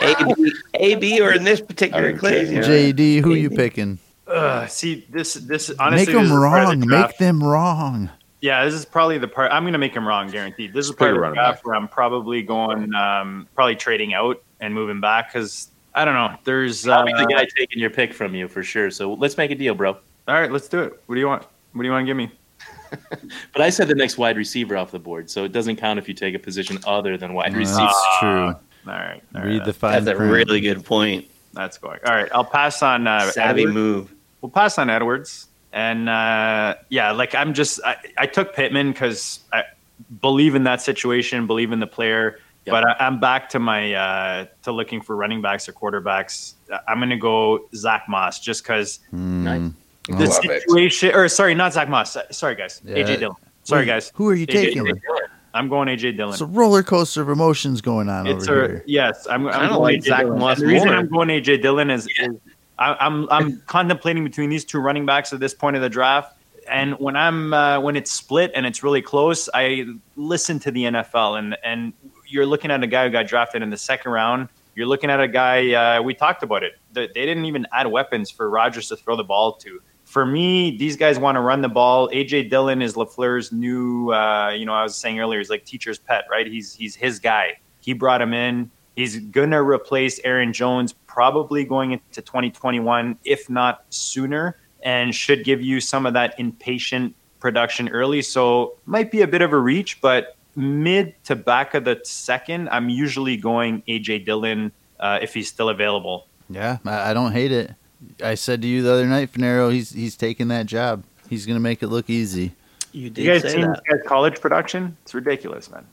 A B, A B, or in this particular case, JD, who are you picking? Uh, see, this this honestly make them wrong. The make them wrong. Yeah, this is probably the part. I'm going to make him wrong, guaranteed. This is part of the draft where I'm probably going, um, probably trading out and moving back because I don't know. There's I'll uh, be the guy taking your pick from you for sure. So let's make a deal, bro. All right, let's do it. What do you want? What do you want to give me? but I said the next wide receiver off the board, so it doesn't count if you take a position other than wide receiver. That's true. All right. All Read right. the fine That's print. a really good point. That's going. All right, I'll pass on uh, savvy Edwards. move. We'll pass on Edwards, and uh, yeah, like I'm just I, I took Pittman because I believe in that situation, believe in the player. Yep. But I, am back to my uh, to looking for running backs or quarterbacks. I'm going to go Zach Moss just because mm. the situation. Or sorry, not Zach Moss. Sorry, guys. Yeah. AJ Dillon. Sorry, Wait, guys. Who are you AJ taking? Dillon. I'm going AJ Dillon. It's a roller coaster of emotions going on it's over a, here. Yes, I'm. I'm going like AJ Zach Dillon. Moss. the reason I'm going AJ Dillon is, yeah. is I, I'm I'm contemplating between these two running backs at this point of the draft and when I'm uh, when it's split and it's really close, I listen to the NFL and and you're looking at a guy who got drafted in the second round. You're looking at a guy. Uh, we talked about it. They didn't even add weapons for Rodgers to throw the ball to. For me, these guys want to run the ball. AJ Dillon is LaFleur's new. Uh, you know, I was saying earlier, he's like teacher's pet, right? He's he's his guy. He brought him in. He's gonna replace Aaron Jones probably going into 2021, if not sooner, and should give you some of that impatient production early. So might be a bit of a reach, but mid to back of the second, I'm usually going AJ Dillon uh, if he's still available. Yeah, I, I don't hate it. I said to you the other night, Finero, he's he's taking that job. He's gonna make it look easy. You did You guys say seen that. guy's college production? It's ridiculous, man.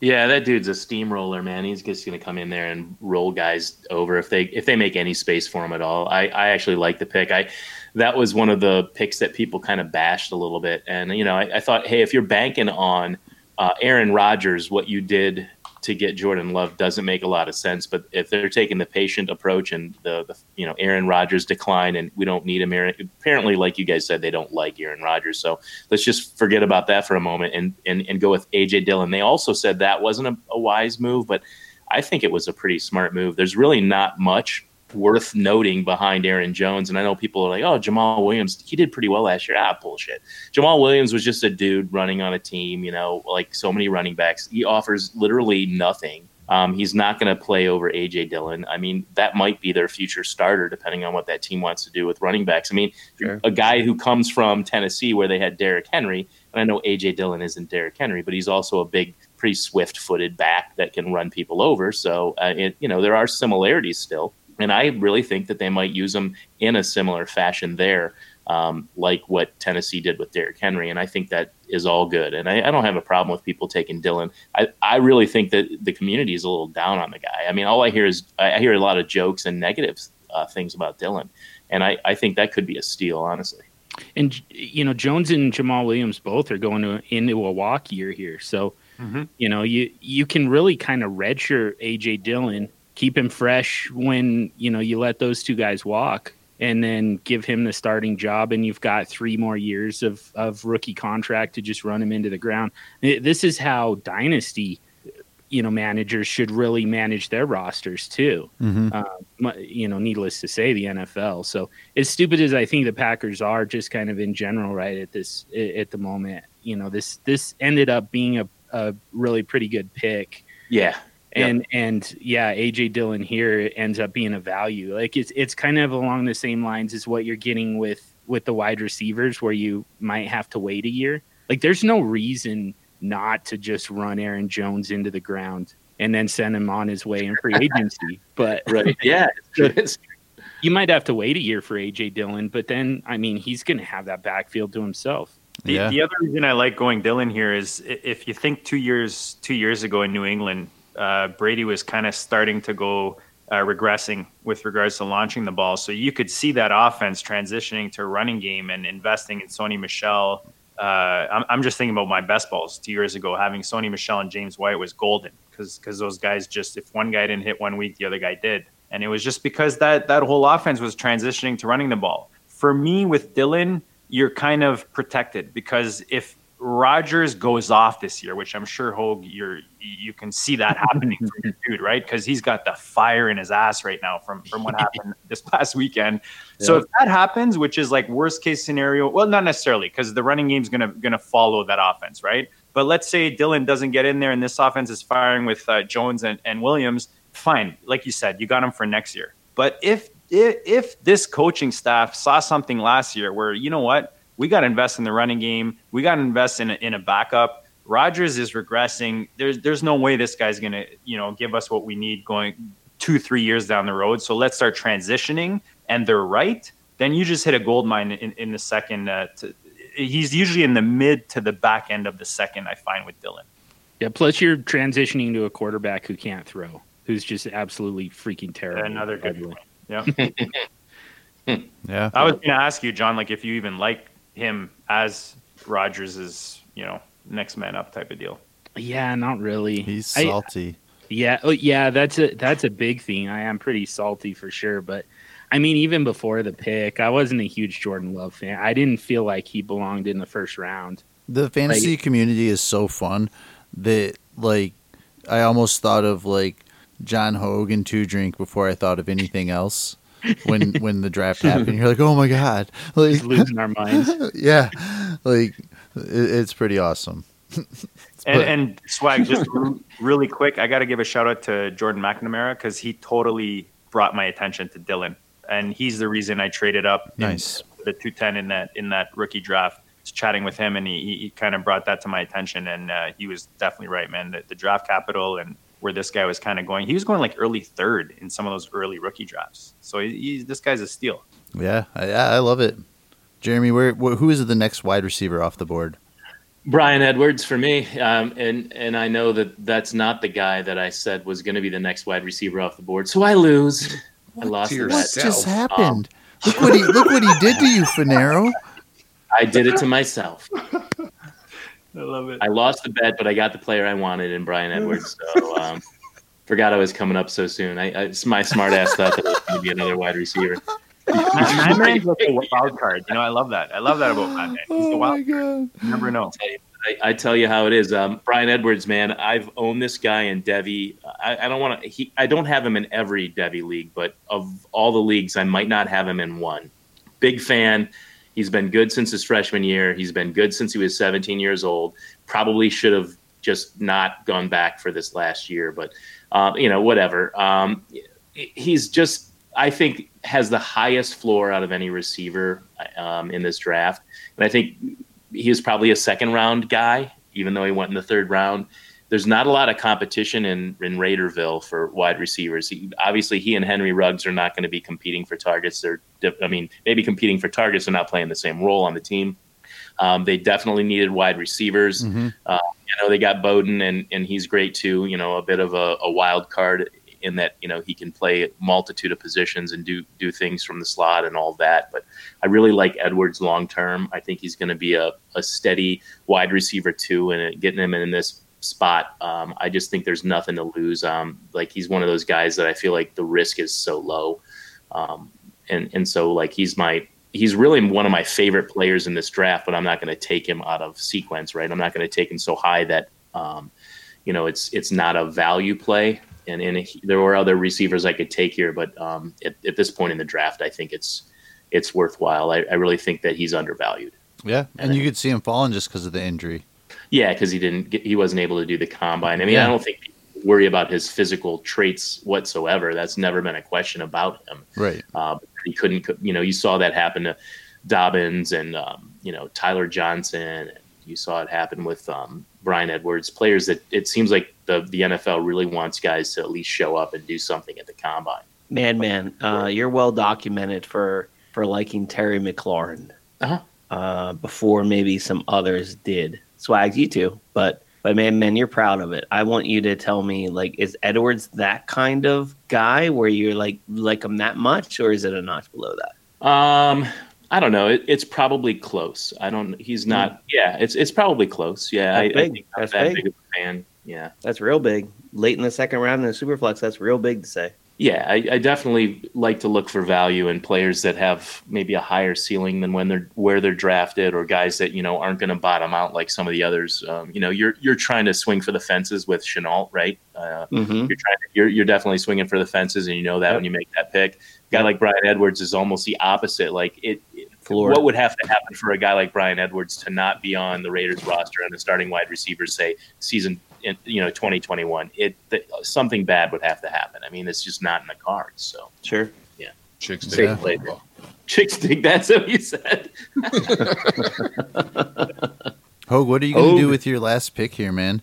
Yeah, that dude's a steamroller, man. He's just going to come in there and roll guys over if they if they make any space for him at all. I, I actually like the pick. I that was one of the picks that people kind of bashed a little bit, and you know I, I thought, hey, if you're banking on uh, Aaron Rodgers, what you did to get Jordan Love doesn't make a lot of sense. But if they're taking the patient approach and the, the you know Aaron Rodgers decline, and we don't need him, Aaron, apparently, like you guys said, they don't like Aaron Rodgers. So let's just forget about that for a moment and and, and go with AJ Dillon. They also said that wasn't a, a wise move, but I think it was a pretty smart move. There's really not much worth noting behind Aaron Jones. And I know people are like, oh, Jamaal Williams, he did pretty well last year. Ah, bullshit. Jamaal Williams was just a dude running on a team, you know, like so many running backs. He offers literally nothing. Um, he's not going to play over AJ Dillon. I mean, that might be their future starter, depending on what that team wants to do with running backs. I mean, Sure. a guy who comes from Tennessee where they had Derrick Henry, and I know AJ Dillon isn't Derrick Henry, but he's also a big, pretty swift-footed back that can run people over. So, uh, it, you know, there are similarities still, and I really think that they might use him in a similar fashion there, um, like what Tennessee did with Derrick Henry, and I think that is all good. And I, I don't have a problem with people taking Dillon. I, I really think that the community is a little down on the guy. I mean, all I hear is I hear a lot of jokes and negative uh, things about Dillon. and I, I think that could be a steal, honestly. And you know, Jones and Jamaal Williams both are going to into a walk year here, so Mhm. you know you you can really kind of redshirt AJ Dillon, keep him fresh when you know you let those two guys walk, and then give him the starting job, and you've got three more years of of rookie contract to just run him into the ground. This is how dynasty. You know, managers should really manage their rosters too Mm-hmm. uh, you know, needless to say, the NFL. So as stupid as I think the Packers are, just kind of in general, right at this at the moment, you know, this this ended up being a, a really pretty good pick, Yeah, Yep. and and yeah, AJ Dillon here ends up being a value. Like it's it's kind of along the same lines as what you're getting with with the wide receivers, where you might have to wait a year. Like there's no reason not to just run Aaron Jones into the ground and then send him on his way in free agency. But right. Yeah, you might have to wait a year for AJ Dillon, but then I mean he's going to have that backfield to himself. The, Yeah. the other reason I like going Dillon here is if you think two years two years ago in New England, uh, Brady was kind of starting to go uh, regressing with regards to launching the ball. So you could see that offense transitioning to running game and investing in Sony Michel. Uh, I'm, I'm just thinking about my best balls two years ago. Having Sony Michel and James White was golden because because those guys just if one guy didn't hit one week, the other guy did, and it was just because that that whole offense was transitioning to running the ball. For me, with Dillon, you're kind of protected because if Rodgers goes off this year, which I'm sure Hogue, you're you can see that happening from your dude, right? Because he's got the fire in his ass right now from from what happened this past weekend. So if that happens, which is like worst case scenario, well, not necessarily because the running game's gonna gonna follow that offense, right? But let's say Dillon doesn't get in there and this offense is firing with uh, Jones and, and Williams. Fine, like you said, you got him for next year. But if, if if this coaching staff saw something last year where you know what, we got to invest in the running game, we got to invest in a, in a backup. Rodgers is regressing. There's there's no way this guy's gonna you know give us what we need going two three years down the road. So let's start transitioning. And they're right. Then you just hit a gold mine in, in the second. Uh, to, he's usually in the mid to the back end of the second. I find with Dillon. Yeah. Plus, you're transitioning to a quarterback who can't throw, who's just absolutely freaking terrible. Another good one. Yeah. Yeah. I was going to ask you, John, like if you even like him as Rodgers' you know next man up type of deal. Yeah, not really. He's I- salty. Yeah, oh, yeah, that's a that's a big thing. I am pretty salty for sure, but I mean, even before the pick, I wasn't a huge Jordan Love fan. I didn't feel like he belonged in the first round. The fantasy community is so fun that like I almost thought of like John Hogan to Drink before I thought of anything else. When when the draft happened, you're like, oh my god, like Just losing our minds. yeah, like it, it's pretty awesome. And, and swag, just really quick, I got to give a shout out to Jordan McNamara because he totally brought my attention to Dillon, and he's the reason I traded up. Nice. the two ten in that in that rookie draft. Was chatting with him, and he, he, he kind of brought that to my attention, and uh, he was definitely right, man. The, the draft capital and where this guy was kind of going, he was going like early third in some of those early rookie drafts. So he, he, this guy's a steal. Yeah, I, yeah, I love it. Jeremy, where, wh who is the next wide receiver off the board? Bryan Edwards for me, um, and and I know that that's not the guy that I said was going to be the next wide receiver off the board. So I lose. I lost to the What just happened? look what he look what he did to you, Finero. I did it to myself. I love it. I lost the bet, but I got the player I wanted in Bryan Edwards. So um, forgot I was coming up so soon. I, I it's my smart ass thought that it was going to be another wide receiver. Madman's like a wild card. You know, I love that. I love that about Madman. He's the Oh my wild. god! You never know. I, I tell you how it is. Um, Bryan Edwards, man, I've owned this guy in Devy. I, I don't want to. He, I don't have him in every Devy league, but of all the leagues, I might not have him in one. Big fan. He's been good since his freshman year. He's been good since he was 17 years old. Probably should have just not gone back for this last year, but um, you know, whatever. Um, he's just, I think, has the highest floor out of any receiver um, in this draft, and I think he was probably a second round guy, even though he went in the third round. There's not a lot of competition in, in Raiderville for wide receivers. He, obviously, he and Henry Ruggs are not going to be competing for targets. They're, I mean, maybe competing for targets. They're not playing the same role on the team. Um, they definitely needed wide receivers. Mhm. Uh, you know, they got Bowden, and and he's great too. You know, a bit of a, a wild card in that you know he can play a multitude of positions and do do things from the slot and all that. But I really like Edwards long term. I think he's going to be a, a steady wide receiver too, and getting him in this spot, um, I just think there's nothing to lose. Um, like he's one of those guys that I feel like the risk is so low, um, and and so like he's my he's really one of my favorite players in this draft. But I'm not going to take him out of sequence, right? I'm not going to take him so high that um, you know it's it's not a value play. And, and he, there were other receivers I could take here, but um, at, at this point in the draft, I think it's it's worthwhile. I, I really think that he's undervalued. Yeah, and you could see him falling just because of the injury. Yeah, because he didn't get, he wasn't able to do the combine. I mean, Yeah. I don't think people worry about his physical traits whatsoever. That's never been a question about him. Right. Uh, he couldn't, you know, you saw that happen to Dobbins and um, you know Tyler Johnson. You saw it happen with um, Bryan Edwards. Players that it seems like the the NFL really wants guys to at least show up and do something at the combine. Man, man, uh, you're well documented for for liking Terry McLaurin Uh-huh. uh, before maybe some others did. Swags, you too, but but man, man, you're proud of it. I want you to tell me, like, is Edwards that kind of guy where you're like like him that much, or is it a notch below that? Um, I don't know. It, it's probably close. I don't. He's not. Yeah, it's it's probably close. Yeah, I, That's I big. think I'm That's that big. big of a fan. Yeah. That's real big. Late in the second round in the superflex, that's real big to say. Yeah, I, I definitely like to look for value in players that have maybe a higher ceiling than when they're where they're drafted, or guys that you know aren't going to bottom out like some of the others. Um, you know, you're you're trying to swing for the fences with Shenault, right? Uh, Mm-hmm. you're trying to, you're you're definitely swinging for the fences, and you know that when you make that pick. A guy like Bryan Edwards is almost the opposite. Like it, it what would have to happen for a guy like Bryan Edwards to not be on the Raiders roster and a starting wide receiver, say season in, you know 2021 it th- something bad would have to happen i mean it's just not in the cards so Sure. Yeah. Chicks dig play. football. chick stick that's what you said Hogue, what are you going to do with your last pick here, man?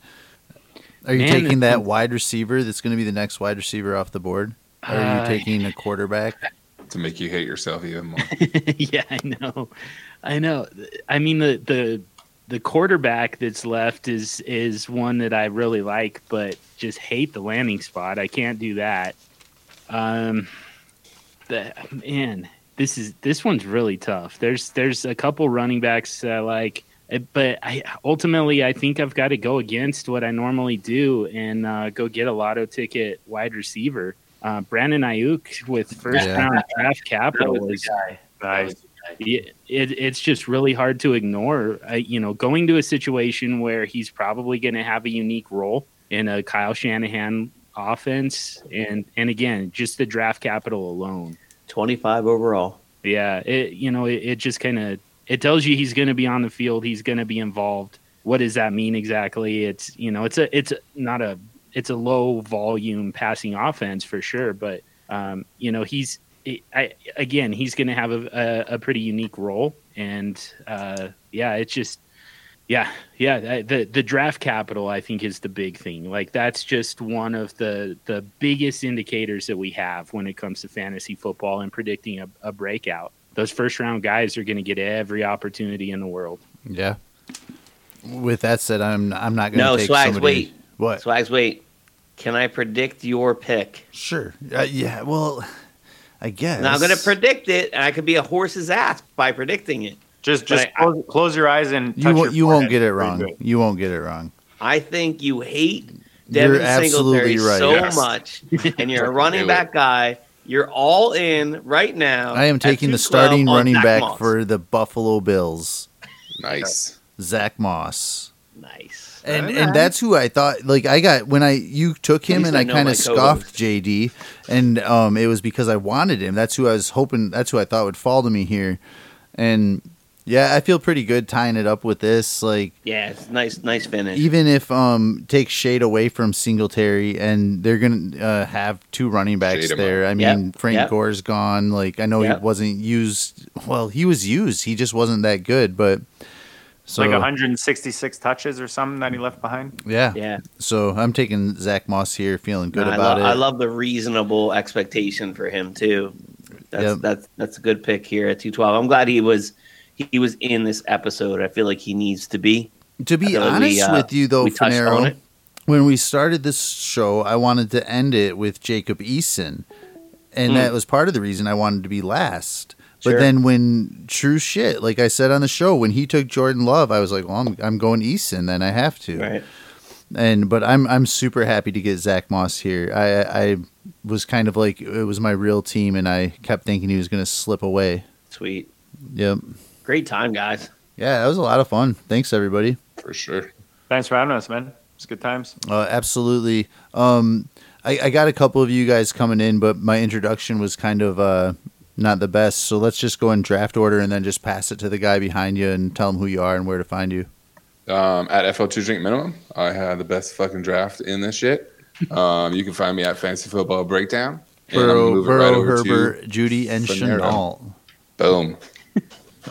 Are you Man, taking that wide receiver that's going to be the next wide receiver off the board? Or are you Uh, taking a quarterback? to make you hate yourself even more. yeah, I know. I know. I mean the the the quarterback that's left is is one that I really like, but just hate the landing spot. I can't do that. Um, the man, this is this one's really tough. There's there's a couple running backs that I like, eh, but I ultimately I think I've got to go against what I normally do and uh, go get a lotto ticket wide receiver. Uh, Brandon Aiyuk with first Yeah. round draft capital was is the guy That was the guy. it, it, it's just really hard to ignore. I, you know, going to a situation where he's probably going to have a unique role in a Kyle Shanahan offense, and and again, just the draft capital alone. 25 overall. Yeah, it you know it, it just kind of it tells you he's going to be on the field, he's going to be involved. what does that mean exactly? It's you know, it's a it's not a it's a low volume passing offense for sure, but um, you know, he's I, again, he's going to have a, a, a, pretty unique role, and uh, yeah, it's just yeah, yeah. The the draft capital, I think, is the big thing. Like that's just one of the the biggest indicators that we have when it comes to fantasy football and predicting a, a breakout. Those first round guys are going to get every opportunity in the world. Yeah. With that said, I'm I'm not going to no take swags. somebody. Wait, What? swags. Wait. Can I predict your pick? Sure. Uh, yeah. Well, I guess. Now I'm going to predict it, and I could be a horse's ass by predicting it. Just just I- close, close your eyes and You touch won't. your You won't get it wrong. good. You won't get it wrong. I think you hate You're Devin Singletary right. so Yes. much, and you're a running back guy. You're all in right now. I am taking the starting running Zach back Moss. for the Buffalo Bills, Nice. Zach Moss. nice. And Alright. and that's who I thought like I got when I you took him and I I kind of scoffed. JD and um it was because I wanted him. That's who I was hoping that's who I thought would fall to me here. And yeah, I feel pretty good tying it up with this like yeah, it's nice, nice finish. even if um take shade away from Singletary and they're gonna uh, have two running backs Shade 'em there. I Yep, mean Frank yep. Gore's gone. Like I know Yep. he wasn't used. Well, he was used. He just wasn't that good. But so like 166 touches or something that he left behind. yeah. yeah, So I'm taking Zach Moss here, feeling good No, I, about lo- it. I love the reasonable expectation for him too. That's Yep. that's that's a good pick here at two twelve. I'm glad he was he was in this episode. I feel like he needs to be. to be feel like honest we, uh, with you, though, we Finero, when we started this show, I wanted to end it with Jacob Eason, and Mm. that was part of the reason I wanted to be last. But Sure. then when true shit, like I said on the show, when he took Jordan Love, I was like, well, I'm, I'm going Eason, then I have to. Right. And but I'm I'm super happy to get Zach Moss here. I I was kind of like it was my real team, and I kept thinking he was going to slip away. Sweet. Yep. Great time, guys. Yeah, that was a lot of fun. Thanks everybody. For sure. Thanks for having us, man. It's good times. Uh, absolutely. Um, I, I got a couple of you guys coming in, but my introduction was kind of uh, not the best. So let's just go in draft order and then just pass it to the guy behind you and tell him who you are and where to find you. Um, at FL2 Drink Minimum, I had the best fucking draft in this shit. Um, you can find me at Fantasy Football Breakdown. And I'm Burrow, Burrow right Herbert, Jeudy, and Finero. Shenault. Boom.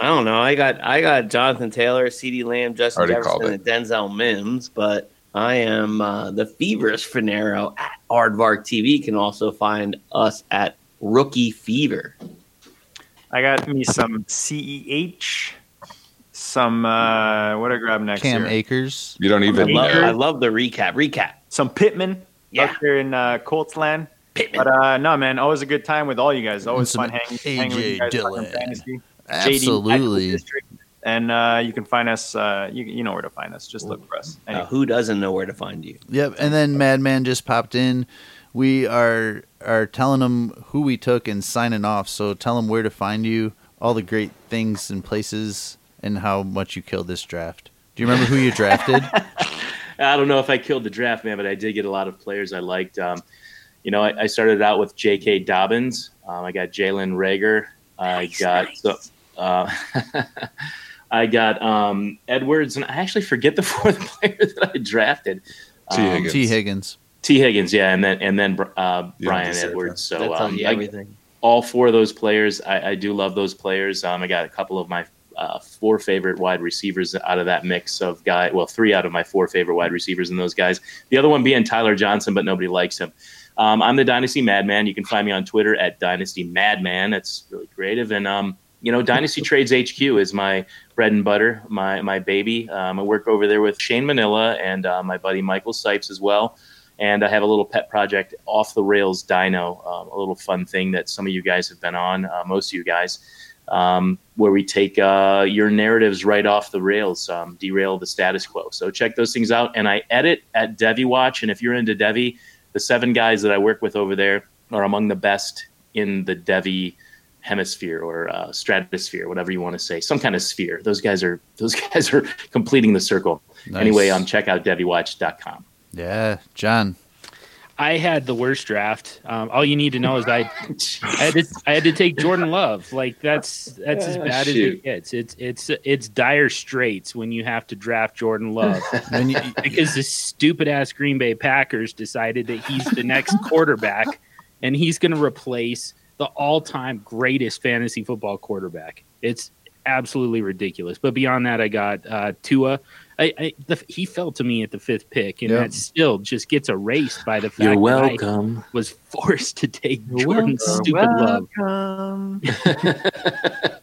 I don't know. I got I got Jonathan Taylor, CeeDee Lamb, Justin Already Jefferson, and Denzel Mims, but I am uh, the feverish Finero at Aardvark TV. You can also find us at Rookie Fever. I got me some CEH, some uh, what I grab next Cam here? Akers. You don't I even love, know. I love the recap. Recap. Some Pittman Yeah. up here in uh, Colts land. Pittman. But uh, no, man, always a good time with all you guys. Always fun hanging, hanging with AJ you guys. Dillon. fantasy. Absolutely. And uh, you can find us. Uh, you, you know where to find us. Just look for us. Now, Anyway. who doesn't know where to find you? Yep. And then Madman just popped in. We are are telling them who we took and signing off. So tell them where to find you, all the great things and places, and how much you killed this draft. Do you remember who you drafted? I don't know if I killed the draft, man, but I did get a lot of players I liked. Um, you know, I, I started out with J.K. Dobbins. Um, I got Jalen Reagor. I Nice, got nice. so, uh, I got um, Edwards, and I actually forget the fourth player that I drafted. T. Um, Higgins. T. Higgins. T. Higgins, yeah, and then and then uh, Bryan Edwards. that So tells um, you I- all four of those players, I, I do love those players. Um, I got a couple of my uh, four favorite wide receivers out of that mix of guy. Well, three out of my four favorite wide receivers in those guys. The other one being Tyler Johnson, but nobody likes him. Um, I'm the Dynasty Madman. You can find me on Twitter at Dynasty Madman. That's really creative. And um, you know, Dynasty Trades HQ is my bread and butter, my my baby. Um, I work over there with Shane Manila and uh, my buddy Michael Sipes as well. And I have a little pet project, Off the Rails Dino, um, a little fun thing that some of you guys have been on, uh, most of you guys, um, where we take uh, your narratives right off the rails, um, derail the status quo. So check those things out. And I edit at Devy Watch. And if you're into Devy, the seven guys that I work with over there are among the best in the Devy hemisphere or uh, stratosphere, whatever you want to say, some kind of sphere. Those guys are those guys are completing the circle. Nice. Anyway, um, check out DevyWatch.com. Yeah, John. I had the worst draft. Um, all you need to know is I, I had to, I had to take Jordan Love. Like that's that's as Ah, bad as it gets. It's it's it's dire straits when you have to draft Jordan Love And you, because the stupid ass Green Bay Packers decided that he's the next quarterback and he's going to replace the all time greatest fantasy football quarterback. It's absolutely ridiculous. But beyond that, I got uh, Tua. I, I the, he fell to me at the fifth pick, and Yeah. that still just gets erased by the fact You're that welcome. I was forced to take You're Jordan welcome. stupid love. Welcome.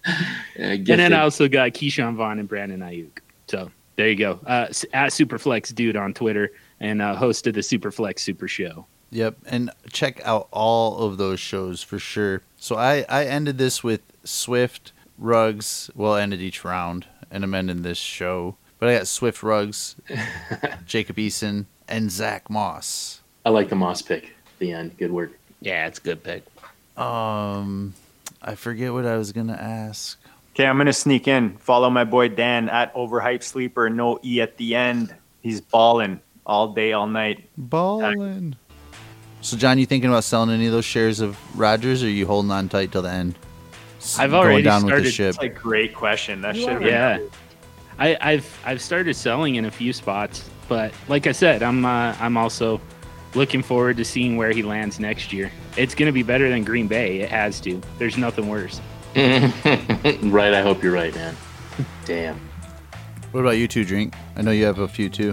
Yeah, And then gifted. I also got Ke'Shawn Vaughn and Brandon Aiyuk. So there you go. Uh, s- at Superflex Dude on Twitter and uh, host of the Superflex Super Show. Yep, and check out all of those shows for sure. So I I ended this with Swift Ruggs. Well, I ended each round, and I'm ending this show. But I got Swift Ruggs, Jacob Eason, and Zack Moss. I like the Moss pick. The end. Good work. Yeah, it's a good pick. Um, I forget what I was gonna ask. Okay, I'm gonna sneak in. Follow my boy Dan at Overhyped Sleeper. No e at the end. He's balling all day, all night. Ballin'. So, John, you thinking about selling any of those shares of Rodgers, or are you holding on tight till the end? S- I've already going down with the started- ship. That's a great question. That should have been Yeah, I, I've I've started selling in a few spots, but like I said, I'm uh, I'm also looking forward to seeing where he lands next year. It's going to be better than Green Bay. It has to. There's nothing worse. right. I hope you're right, man. Damn. What about you two, Drink? I know you have a few too.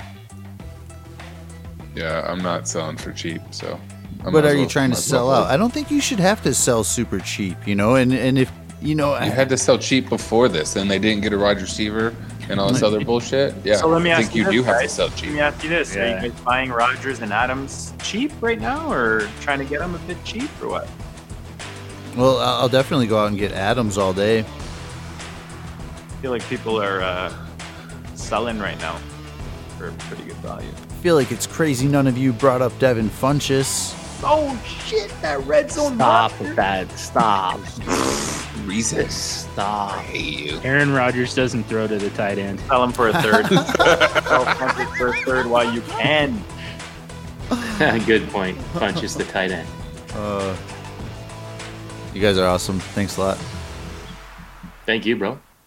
Yeah, I'm not selling for cheap, so. I but are as you trying to might as well sell out? I don't think you should have to sell super cheap, you know. And and if you know, You had to sell cheap before this, and they didn't get a wide receiver and all this other bullshit. Yeah, So let me I ask think you you do this, have to guys. sell Let cheap. me ask you this: Are Yeah. you guys buying Rodgers and Adams cheap right now, or trying to get them a bit cheap, or what? well, I'll I'll definitely go out and get Adams all day. I feel like people are uh, selling right now for pretty good value. I feel like it's crazy. None of you brought up Devin Funchess. Oh shit! That red zone. Stop with that. Stop. Reason. Stop. I hate you. Aaron Rodgers doesn't throw to the tight end. Sell him for a third. Sell Funchess for a third while you can. Good point. Punches the tight end. Uh, you guys are awesome. Thanks a lot. Thank you, bro.